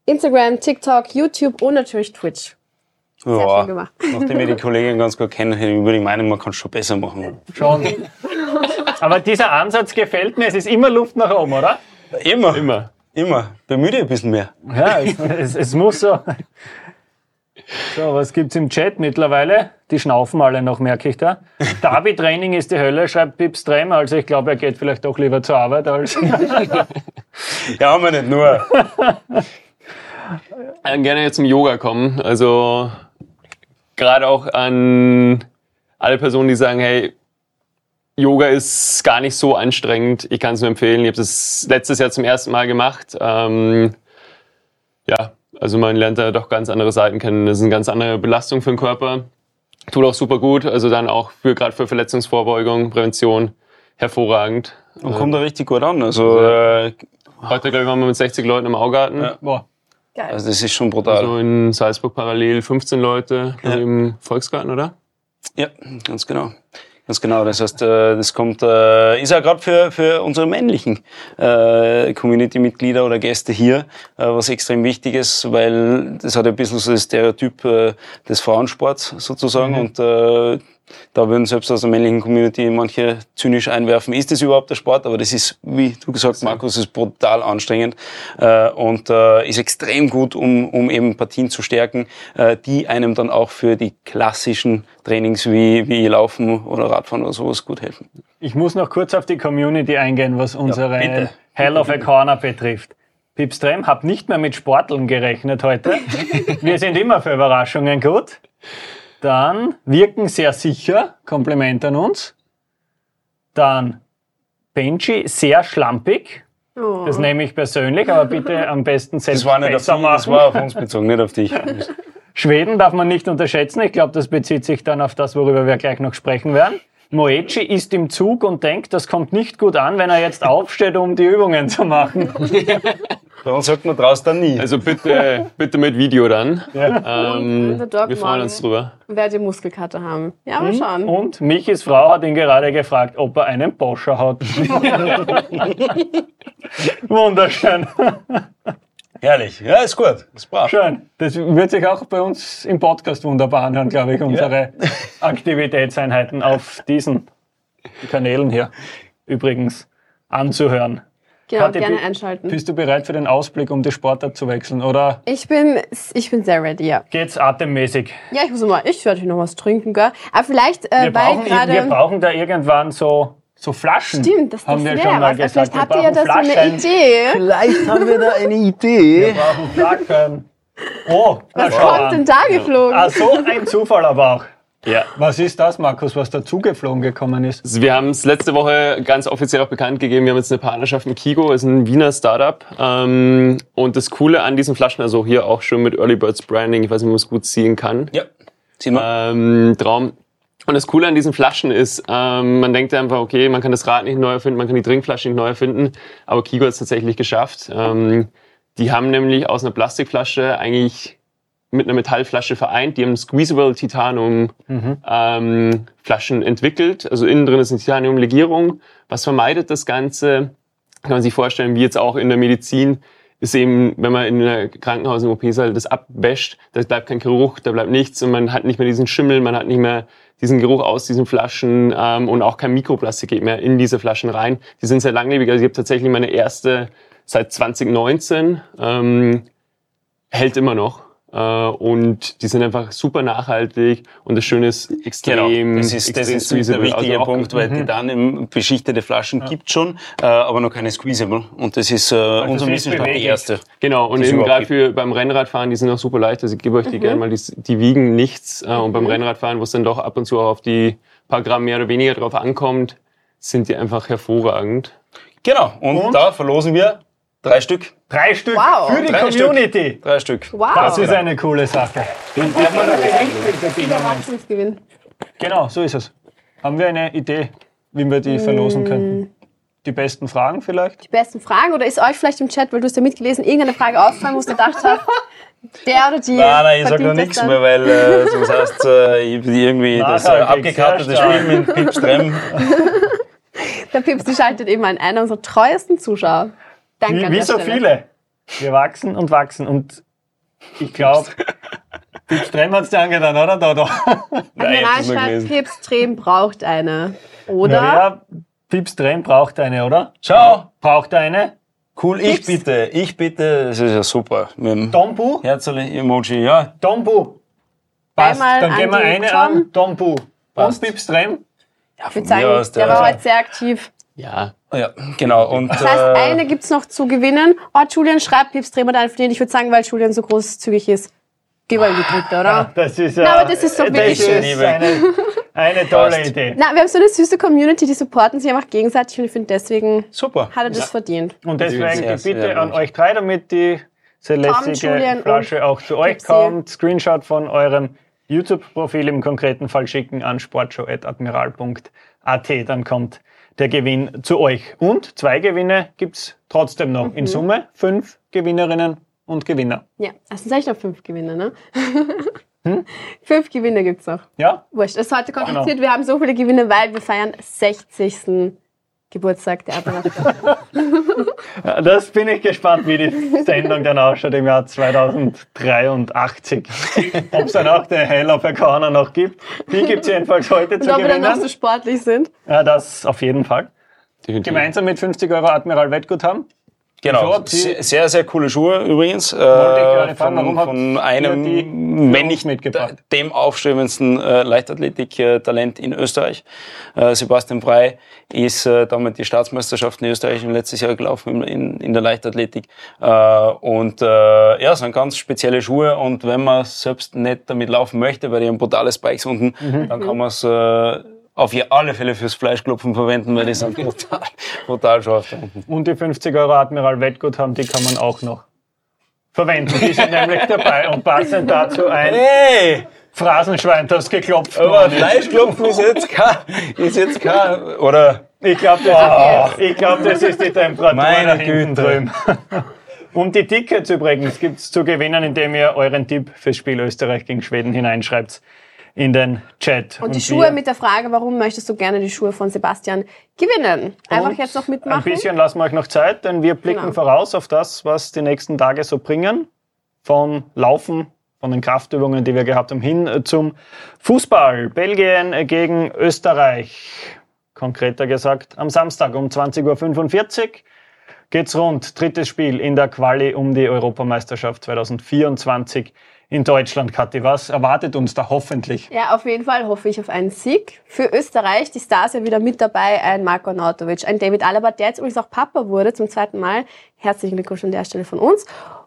Instagram, TikTok, YouTube und natürlich Twitch. Sehr schön gemacht. Nachdem wir die Kollegin ganz gut kennen, würde ich meinen, man kann es schon besser machen. Schon. *laughs* Aber dieser Ansatz gefällt mir. Es ist immer Luft nach oben, oder? Immer. immer. Immer. Bemühe dich ein bisschen mehr. Ja, es, es, muss so. So, was gibt's im Chat mittlerweile? Die schnaufen alle noch, merke ich da. Derby-Training ist die Hölle, schreibt Pips Trem. Also ich glaube, er geht vielleicht doch lieber zur Arbeit als... Ja, haben wir nicht nur. äh, gerne jetzt zum Yoga kommen. Also gerade auch an alle Personen, die sagen, hey, Yoga ist gar nicht so anstrengend. Ich kann es nur empfehlen. Ich habe das letztes Jahr zum ersten Mal gemacht. Ähm, ja, also man lernt da doch ganz andere Seiten kennen. Das ist eine ganz andere Belastung für den Körper. Tut auch super gut. Also dann auch für gerade für Verletzungsvorbeugung, Prävention hervorragend. Und kommt da richtig gut an. Also, äh, Heute, glaube ich, waren wir mit 60 Leuten im Augarten. Ja. Boah. Geil. also das ist schon brutal. So in Salzburg parallel 15 Leute Ja. im Volksgarten, oder? Ja, ganz genau. Ganz genau. Das heißt, äh, das kommt, äh, ist ja gerade für, für unsere männlichen äh, Community-Mitglieder oder Gäste hier was extrem wichtig ist, weil das hat ein bisschen so das Stereotyp des Frauensports sozusagen und äh, da würden selbst aus der männlichen Community manche zynisch einwerfen, ist das überhaupt der Sport? Aber das ist, wie du gesagt hast, Markus, ist brutal anstrengend äh, und äh, ist extrem gut, um, um eben Partien zu stärken, äh, die einem dann auch für die klassischen Trainings wie, wie Laufen oder Radfahren oder sowas gut helfen. Ich muss noch kurz auf die Community eingehen, was unsere bitte. Hell of a Corner betrifft. Pipstrem, hab nicht mehr mit Sporteln gerechnet heute. *laughs* Wir sind immer für Überraschungen gut. Dann wirken sehr sicher, Kompliment an uns. Dann Benji, sehr schlampig. Oh. Das nehme ich persönlich, aber bitte *laughs* am besten selbst Das war nicht auf besser das machen. war auf uns bezogen, nicht auf dich. *laughs* Schweden darf man nicht unterschätzen. Ich glaube, das bezieht sich dann auf das, worüber wir gleich noch sprechen werden. Moechi ist im Zug und denkt, das kommt nicht gut an, wenn er jetzt aufsteht, um die Übungen zu machen. *laughs* Uns sagt man draußen dann nie. Also bitte, bitte mit Video dann. Ja. Ähm, wir freuen morgen. uns drüber. Wer die Muskelkater haben. Ja, mal schauen. Und Michis Frau hat ihn gerade gefragt, ob er einen Boscher hat. *laughs* Wunderschön. Herrlich. Ja, ist gut. Ist brav. Schön. Das wird sich auch bei uns im Podcast wunderbar anhören, glaube ich, unsere *laughs* Aktivitätseinheiten auf diesen Kanälen hier übrigens anzuhören. Genau, Kathi, gerne einschalten. Bist du bereit für den Ausblick, um die Sportart zu wechseln? Oder Ich bin, ich bin sehr ready, ja. geht's atemmäßig? Ja, ich muss mal, ich werde noch was trinken, gell? Aber vielleicht, äh, Wir weil brauchen, wir gerade. brauchen da irgendwann so, so Flaschen. Stimmt, das, das haben wir wäre schon mal was. gesagt. Vielleicht habt wir ihr ja da so eine Flaschen. Idee. Vielleicht haben wir da eine Wir Idee. brauchen Flaschen. Oh, na Was schau kommt an. denn da geflogen? Ah, so ein Zufall aber auch. Ja. Was ist das, Markus, was dazugeflogen gekommen ist? Also wir haben es letzte Woche ganz offiziell auch bekannt gegeben. Wir haben jetzt eine Partnerschaft mit Kigo, ist ein Wiener Startup. Ähm, und das Coole an diesen Flaschen, also hier auch schon mit Early Birds Branding, ich weiß nicht, ob man es gut ziehen kann. Ja. Sieh mal. Ähm, Traum. Und das Coole an diesen Flaschen ist, ähm, man denkt einfach, okay, man kann das Rad nicht neu erfinden, man kann die Trinkflasche nicht neu erfinden, aber Kigo hat es tatsächlich geschafft. Ähm, die haben nämlich aus einer Plastikflasche eigentlich mit einer Metallflasche vereint. Die haben Squeezable Titanium ähm, Flaschen entwickelt. Also innen drin ist eine Titaniumlegierung. Was vermeidet das Ganze? Kann man sich vorstellen, wie jetzt auch in der Medizin, ist eben, wenn man in einer Krankenhaus im OP-Saal das abwäscht, da bleibt kein Geruch, da bleibt nichts und man hat nicht mehr diesen Schimmel, man hat nicht mehr diesen Geruch aus diesen Flaschen ähm, und auch kein Mikroplastik geht mehr in diese Flaschen rein. Die sind sehr langlebig. Also ich habe tatsächlich meine erste seit 2019, ähm, hält immer noch. Äh, und die sind einfach super nachhaltig und das Schöne ist extrem. Genau, das ist, das ist der squeezable. wichtige Also Punkt, weil Titan beschichtete Flaschen gibt schon, äh, aber noch keine Squeezable. Und das ist äh, unser sie ist Wissensstand die erste. Genau, und die eben gerade für beim Rennradfahren, die sind auch super leicht. Also ich gebe euch die gerne mal, die, die wiegen nichts. Äh, und beim Rennradfahren, wo es dann doch ab und zu auch auf die paar Gramm mehr oder weniger drauf ankommt, sind die einfach hervorragend. Genau, und, Und? da verlosen wir drei Stück. Drei Stück Wow. für die Drei Community. Drei Stück. Wow. Das ist eine coole Sache. Überraschungsgewinn. Genau, so ist es. Haben wir eine Idee, wie wir die verlosen Mm. könnten? Die besten Fragen vielleicht? Die besten Fragen oder ist euch vielleicht im Chat, weil du hast ja mitgelesen, irgendeine Frage auffallen, wo du gedacht hast, *laughs* der oder die. Nein, nein, ich sag verdient noch nichts mehr, weil äh, sonst heißt äh, ich irgendwie das äh, abgekartete. Spiel mit Pip Strem. *laughs* Der Pips, die schaltet eben ein, einer unserer treuesten Zuschauer. Danke Wie, wie so Stelle. viele. Wir wachsen und wachsen. Und ich glaube, Pip Strem hat es dir angetan, oder? Da, da. Nein, schreibt, gelesen. Pips Trem braucht eine. Oder? Ja, Pip Strem braucht eine, oder? Schau, Braucht eine. cool, ich Pips. bitte, ich bitte, das ist ja super. Mit dem Dombu. Herzli-Emoji, ja. Dombu. Passt. Einmal Dann an gehen wir eine Tom. an. Dombu. Passt. Und Pip Strem. ja Ich würde sagen, aus der war heute sehr aktiv. Ja, Ja, genau. Und, Das heißt, äh, eine gibt's noch zu gewinnen. Oh, Julian schreibt, Pips Trem hat einen verdient. Ich würde sagen, weil Julian so großzügig ist. Gib ihm die dritte, oder? *laughs* Das ist ja. Na, aber das ist doch wirklich schön. eine, eine *laughs* tolle. Idee. Na, wir haben so eine süße Community, die supporten sich einfach gegenseitig und ich finde, deswegen super. hat er das verdient. Und deswegen die Bitte an euch drei, damit die sehr Tom, lässige Julian Flasche auch zu euch Pipsi. kommt. Screenshot von eurem YouTube-Profil im konkreten Fall schicken an sportshow.admiral.at. Dann kommt der Gewinn zu euch. Und zwei Gewinne gibt's trotzdem noch. Mhm. In Summe fünf Gewinnerinnen und Gewinner. Ja, das sind eigentlich noch fünf Gewinne, ne? *laughs* Hm? fünf Gewinne gibt's noch. Ja? Wurscht, es ist heute kompliziert. Genau. Wir haben so viele Gewinne, weil wir feiern 60. Geburtstag der Admiral. Ja, Das bin ich gespannt, wie die Sendung dann ausschaut im Jahr 2083. Ob es dann auch den Hell of a Corner noch gibt. Die gibt es jedenfalls heute Und zu ob wir dann noch so gewinnen. sportlich sind. Ja, das auf jeden Fall. definitiv. Gemeinsam mit 50 Euro Admiral Wettguthaben. Genau, sehr, sehr coole Schuhe übrigens. Äh, von, von einem, wenn nicht dem aufstrebendsten äh, Leichtathletik-Talent in Österreich. Äh, Sebastian Frey ist äh, damit die Staatsmeisterschaften in Österreich im letztes Jahr gelaufen in, in, in der Leichtathletik. Äh, und äh, ja, sind ganz spezielle Schuhe und wenn man selbst nicht damit laufen möchte, weil die haben brutale Spikes unten, Mhm. dann kann man es äh, auf alle Fälle fürs Fleischklopfen verwenden, weil die sind *laughs* brutal, brutal scharf. Und die 50 Euro Admiral Wettguthaben, die kann man auch noch verwenden. Die sind nämlich dabei und passen dazu ein Hey! Phrasenschwein, das geklopft Aber. Fleischklopfen ist jetzt kein, ist jetzt kein, oder? Ich glaube, das, ich glaub, das ist die Temperatur Meine da hinten Güte. drüben. Und *laughs* die Tickets übrigens gibt's zu gewinnen, indem ihr euren Tipp fürs Spiel Österreich gegen Schweden hineinschreibt in den Chat. Und die wir- Schuhe mit der Frage, warum möchtest du gerne die Schuhe von Sebastian gewinnen? Einfach Und jetzt noch Ein mitmachen. bisschen lassen wir euch noch Zeit, denn wir blicken Genau. voraus auf das, was die nächsten Tage so bringen. Vom Laufen, von den Kraftübungen, die wir gehabt haben, hin äh, zum Fußball. Belgien gegen Österreich. Konkreter gesagt, am Samstag um 20.45 Uhr geht's rund. Drittes Spiel in der Quali um die Europameisterschaft 2024 in Deutschland. Kathi, was erwartet uns da hoffentlich? Ja, auf jeden Fall hoffe ich auf einen Sieg. Für Österreich, die Stars ja wieder mit dabei, ein Marko Nautovic, ein David Alaba, der jetzt übrigens auch Papa wurde zum zweiten Mal. Herzlichen Glückwunsch an der Stelle von uns.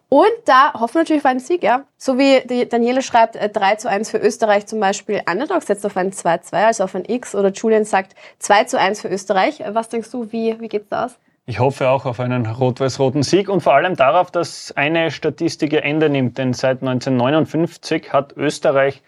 Und da hoffen wir natürlich auf einen Sieg, ja. So wie die Daniele schreibt, äh, 3 zu 1 für Österreich zum Beispiel. Underdog setzt auf ein 2-2, also auf ein X. Oder Julian sagt 2 zu 1 für Österreich. Äh, Was denkst du, wie, wie geht's da aus? Ich hoffe auch auf einen rot-weiß-roten Sieg und vor allem darauf, dass eine Statistik ihr Ende nimmt. Denn seit 1959 hat Österreich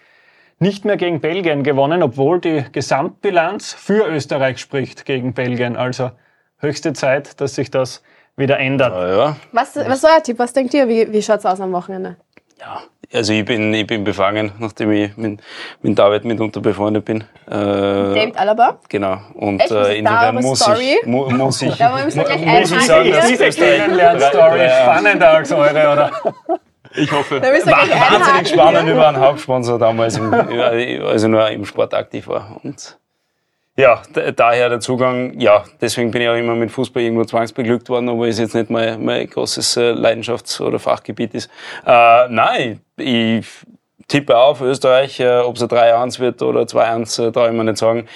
nicht mehr gegen Belgien gewonnen, obwohl die Gesamtbilanz für Österreich spricht gegen Belgien. Also höchste Zeit, dass sich das wieder ändert. Ja, Was, was ist euer Tipp? Was denkt ihr? Wie, wie schaut's aus am Wochenende? Ja. Also ich bin, ich bin befangen, nachdem ich mit, mit David mitunter befreundet bin. Äh, David Alaba? genau. Und Echt? Äh, insofern muss Story? ich, mu, muss ich, *laughs* Da müssen wir gleich mu- muss ich sagen, dass Diese Kennenlernstory spannender als eure, oder? Ich hoffe. Da müssen wir gleich wahnsinnig einhaken spannend über einen Hauptsponsor damals, im, also nur im Sport aktiv war. Und ja, daher der Zugang, ja, deswegen bin ich auch immer mit Fußball irgendwo zwangsbeglückt worden, obwohl es jetzt nicht mein, mein großes äh, Leidenschafts- oder Fachgebiet ist. Äh, nein, ich tippe auf Österreich, äh, ob es ein 3-1 wird oder 2-1, äh, traue ich mir nicht sagen.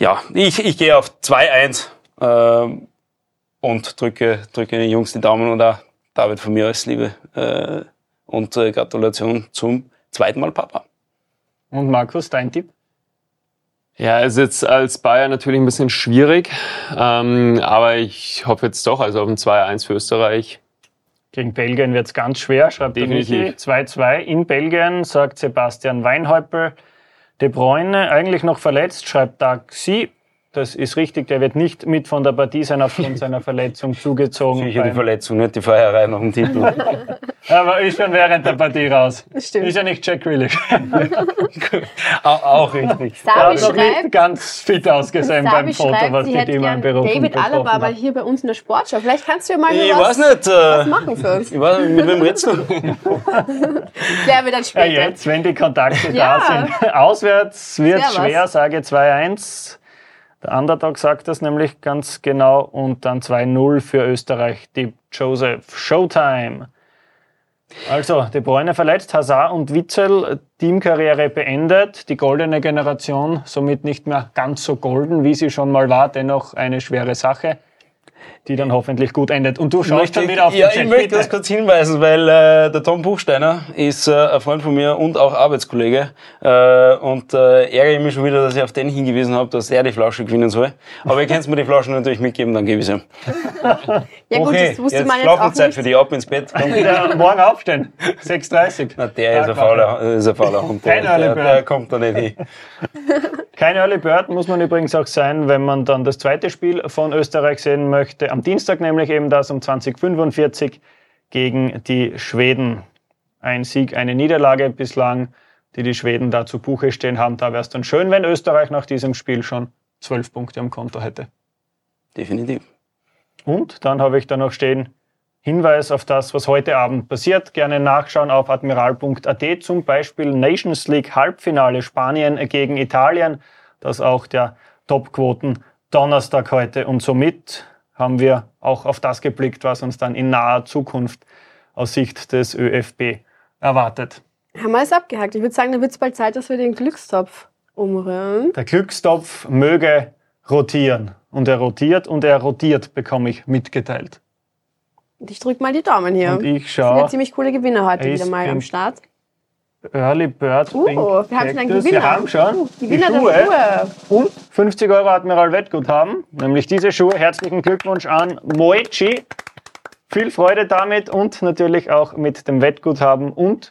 Ja, ich, ich gehe auf 2-1 äh, und drücke, drücke den Jungs die Daumen und auch David von mir als Liebe äh, und äh, Gratulation zum zweiten Mal Papa. Und Markus, dein Tipp? Ja, ist jetzt als Bayern natürlich ein bisschen schwierig, ähm, aber ich hoffe jetzt doch, also auf ein 2-1 für Österreich. Gegen Belgien wird es ganz schwer, schreibt Definitiv. 2-2 in Belgien, sagt Sebastian Weinhäupel. De Bruyne eigentlich noch verletzt, schreibt Taxi. Das ist richtig, der wird nicht mit von der Partie sein aufgrund *laughs* seiner Verletzung zugezogen. Sicher die Verletzung, nicht die Feierei nach dem Titel. *laughs* Aber ist schon während der Partie raus. Stimmt. Ist ja nicht Jack Grealish. *laughs* auch, auch richtig. Sabi Er hat noch schreibt, nicht ganz fit ausgesehen Sabi beim Foto, schreibt, was die in Berufung David Alaba hat. hier bei uns in der Sportschau. Vielleicht kannst du ja mal Ich was, weiß nicht. was Äh, machen für uns. ich weiß, nicht, mit wem redest du? Klären wir dann Ja, später. jetzt, wenn die Kontakte Ja. da sind. Auswärts wird schwer, sage 2-1. Der Underdog sagt das nämlich ganz genau. Und dann 2-0 für Österreich, die Joseph. Showtime. Also, De Bruyne verletzt, Hazard und Witzel, Teamkarriere beendet. Die goldene Generation somit nicht mehr ganz so golden, wie sie schon mal war. Dennoch eine schwere Sache, die dann hoffentlich gut endet. Und du schaust schon wieder auf ja, den Chat, ich möchte das kurz hinweisen, weil äh, der Tom Buchsteiner ist äh, ein Freund von mir und auch Arbeitskollege. Äh, und äh, ärgere ich mich schon wieder, dass ich auf den hingewiesen habe, dass er die Flasche gewinnen soll. Aber ihr könnt mir die Flaschen natürlich mitgeben, dann gebe ich sie. ihm. *laughs* Ja gut, okay, das wusste jetzt man jetzt auch Schlafenszeit nicht. für die, ab ins Bett. *laughs* Komm. Ja, morgen aufstehen. 6.30 Na, der ist ein fauler, ist ein fauler Hund. Der, Kein Early Bird. der kommt da nicht hin. *laughs* Kein Early Bird muss man übrigens auch sein, wenn man dann das zweite Spiel von Österreich sehen möchte. Am Dienstag nämlich eben das um 2045 gegen die Schweden. Ein Sieg, eine Niederlage bislang, die die Schweden da zu Buche stehen haben. Da wäre es dann schön, wenn Österreich nach diesem Spiel schon zwölf Punkte am Konto hätte. Definitiv. Und dann habe ich da noch stehen, Hinweis auf das, was heute Abend passiert. Gerne nachschauen auf admiral.at, zum Beispiel Nations League Halbfinale Spanien gegen Italien. Das auch der Topquoten Donnerstag heute. Und somit haben wir auch auf das geblickt, was uns dann in naher Zukunft aus Sicht des ÖFB erwartet. Haben wir es abgehakt. Ich würde sagen, dann wird es bald Zeit, dass wir den Glückstopf umrühren. Der Glückstopf möge rotieren. Und er rotiert und er rotiert, bekomme ich mitgeteilt. Und ich drücke mal die Daumen hier. Und ich sind schaue. ja ziemlich coole Gewinner heute wieder mal im- am Start. Early Bird Oh, Pink wir haben schon einen Cactus. Gewinner. Wir haben schon die Gewinner der Schuhe Schuhe. und 50 Euro Admiral Wettguthaben, nämlich diese Schuhe. Herzlichen Glückwunsch an Moechi. Viel Freude damit und natürlich auch mit dem Wettguthaben und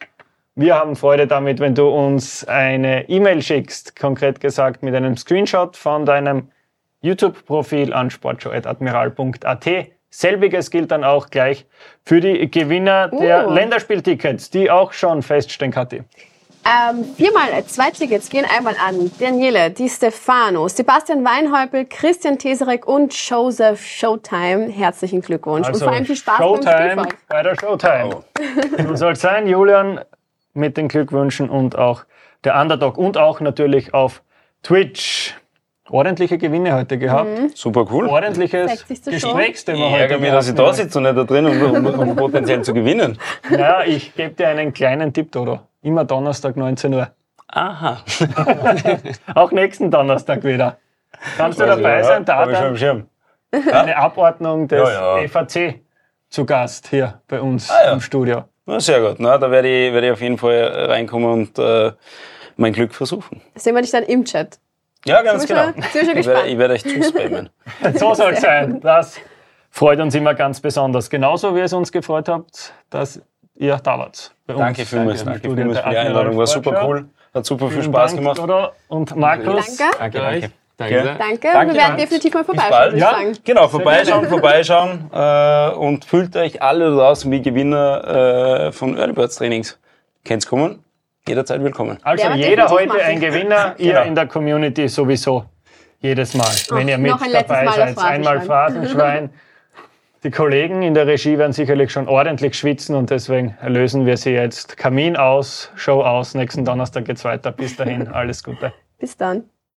wir haben Freude damit, wenn du uns eine E-Mail schickst, konkret gesagt mit einem Screenshot von deinem YouTube-Profil an sportshow.admiral.at. Selbiges gilt dann auch gleich für die Gewinner der Uh. Länderspieltickets, die auch schon feststehen, Kathi. Ähm, viermal zwei Tickets gehen einmal an Daniele, Di Stefano, Sebastian Weinhäupel, Christian Teserek und Joseph Showtime. Herzlichen Glückwunsch. und vor allem viel Spaß beim Also Showtime Spielfang. bei der Showtime. So *laughs* soll sein, Julian, mit den Glückwünschen und auch der Underdog und auch natürlich auf Twitch. Ordentliche Gewinne heute gehabt. Super cool. Ordentliches 60. Gesprächsthema Ich heute ärgere mich, dass ich da sitze und nicht da drin, um, um, um potenziell zu gewinnen. *laughs* Ja, ich gebe dir einen kleinen Tipp, Dodo. Immer Donnerstag 19 Uhr. Aha. *laughs* Auch nächsten Donnerstag wieder. Kannst du dabei sein? Da Hab ich schon am dann Schirm. eine Abordnung des Ja, ja. FAC zu Gast hier bei uns Ah, ja. im Studio. Na, sehr gut. Na, da werde ich, werde ich auf jeden Fall reinkommen und äh, mein Glück versuchen. Sehen wir dich dann im Chat. Ja, ganz genau. Ich werde, ich werde euch zuspammen. *laughs* So soll es sein. Das freut uns immer ganz besonders. Genauso wie es uns gefreut hat, dass ihr da wart. Bei uns Danke vielmals. im Danke vielmals für die Einladung. War super cool. Hat super viel Spaß Dank, gemacht. Dodo und Markus. Danke. Danke, danke. Danke. Danke. Danke, wir werden danke. definitiv mal vorbeischauen, Ja. Genau, vorbeischauen, vorbeischauen äh, und fühlt euch alle draußen wie Gewinner äh, von Early Birds Trainings. Könnt's kommen? Jederzeit willkommen. Also wird jeder heute ein machen. Gewinner, *laughs* ihr Genau. in der Community sowieso jedes Mal, wenn ihr mit ein dabei seid. Einmal Phrasenschwein. Die Kollegen in der Regie werden sicherlich schon ordentlich schwitzen und deswegen lösen wir sie jetzt. Kamin aus, Show aus. Nächsten Donnerstag geht's weiter. Bis dahin, *laughs* alles Gute. Bis dann.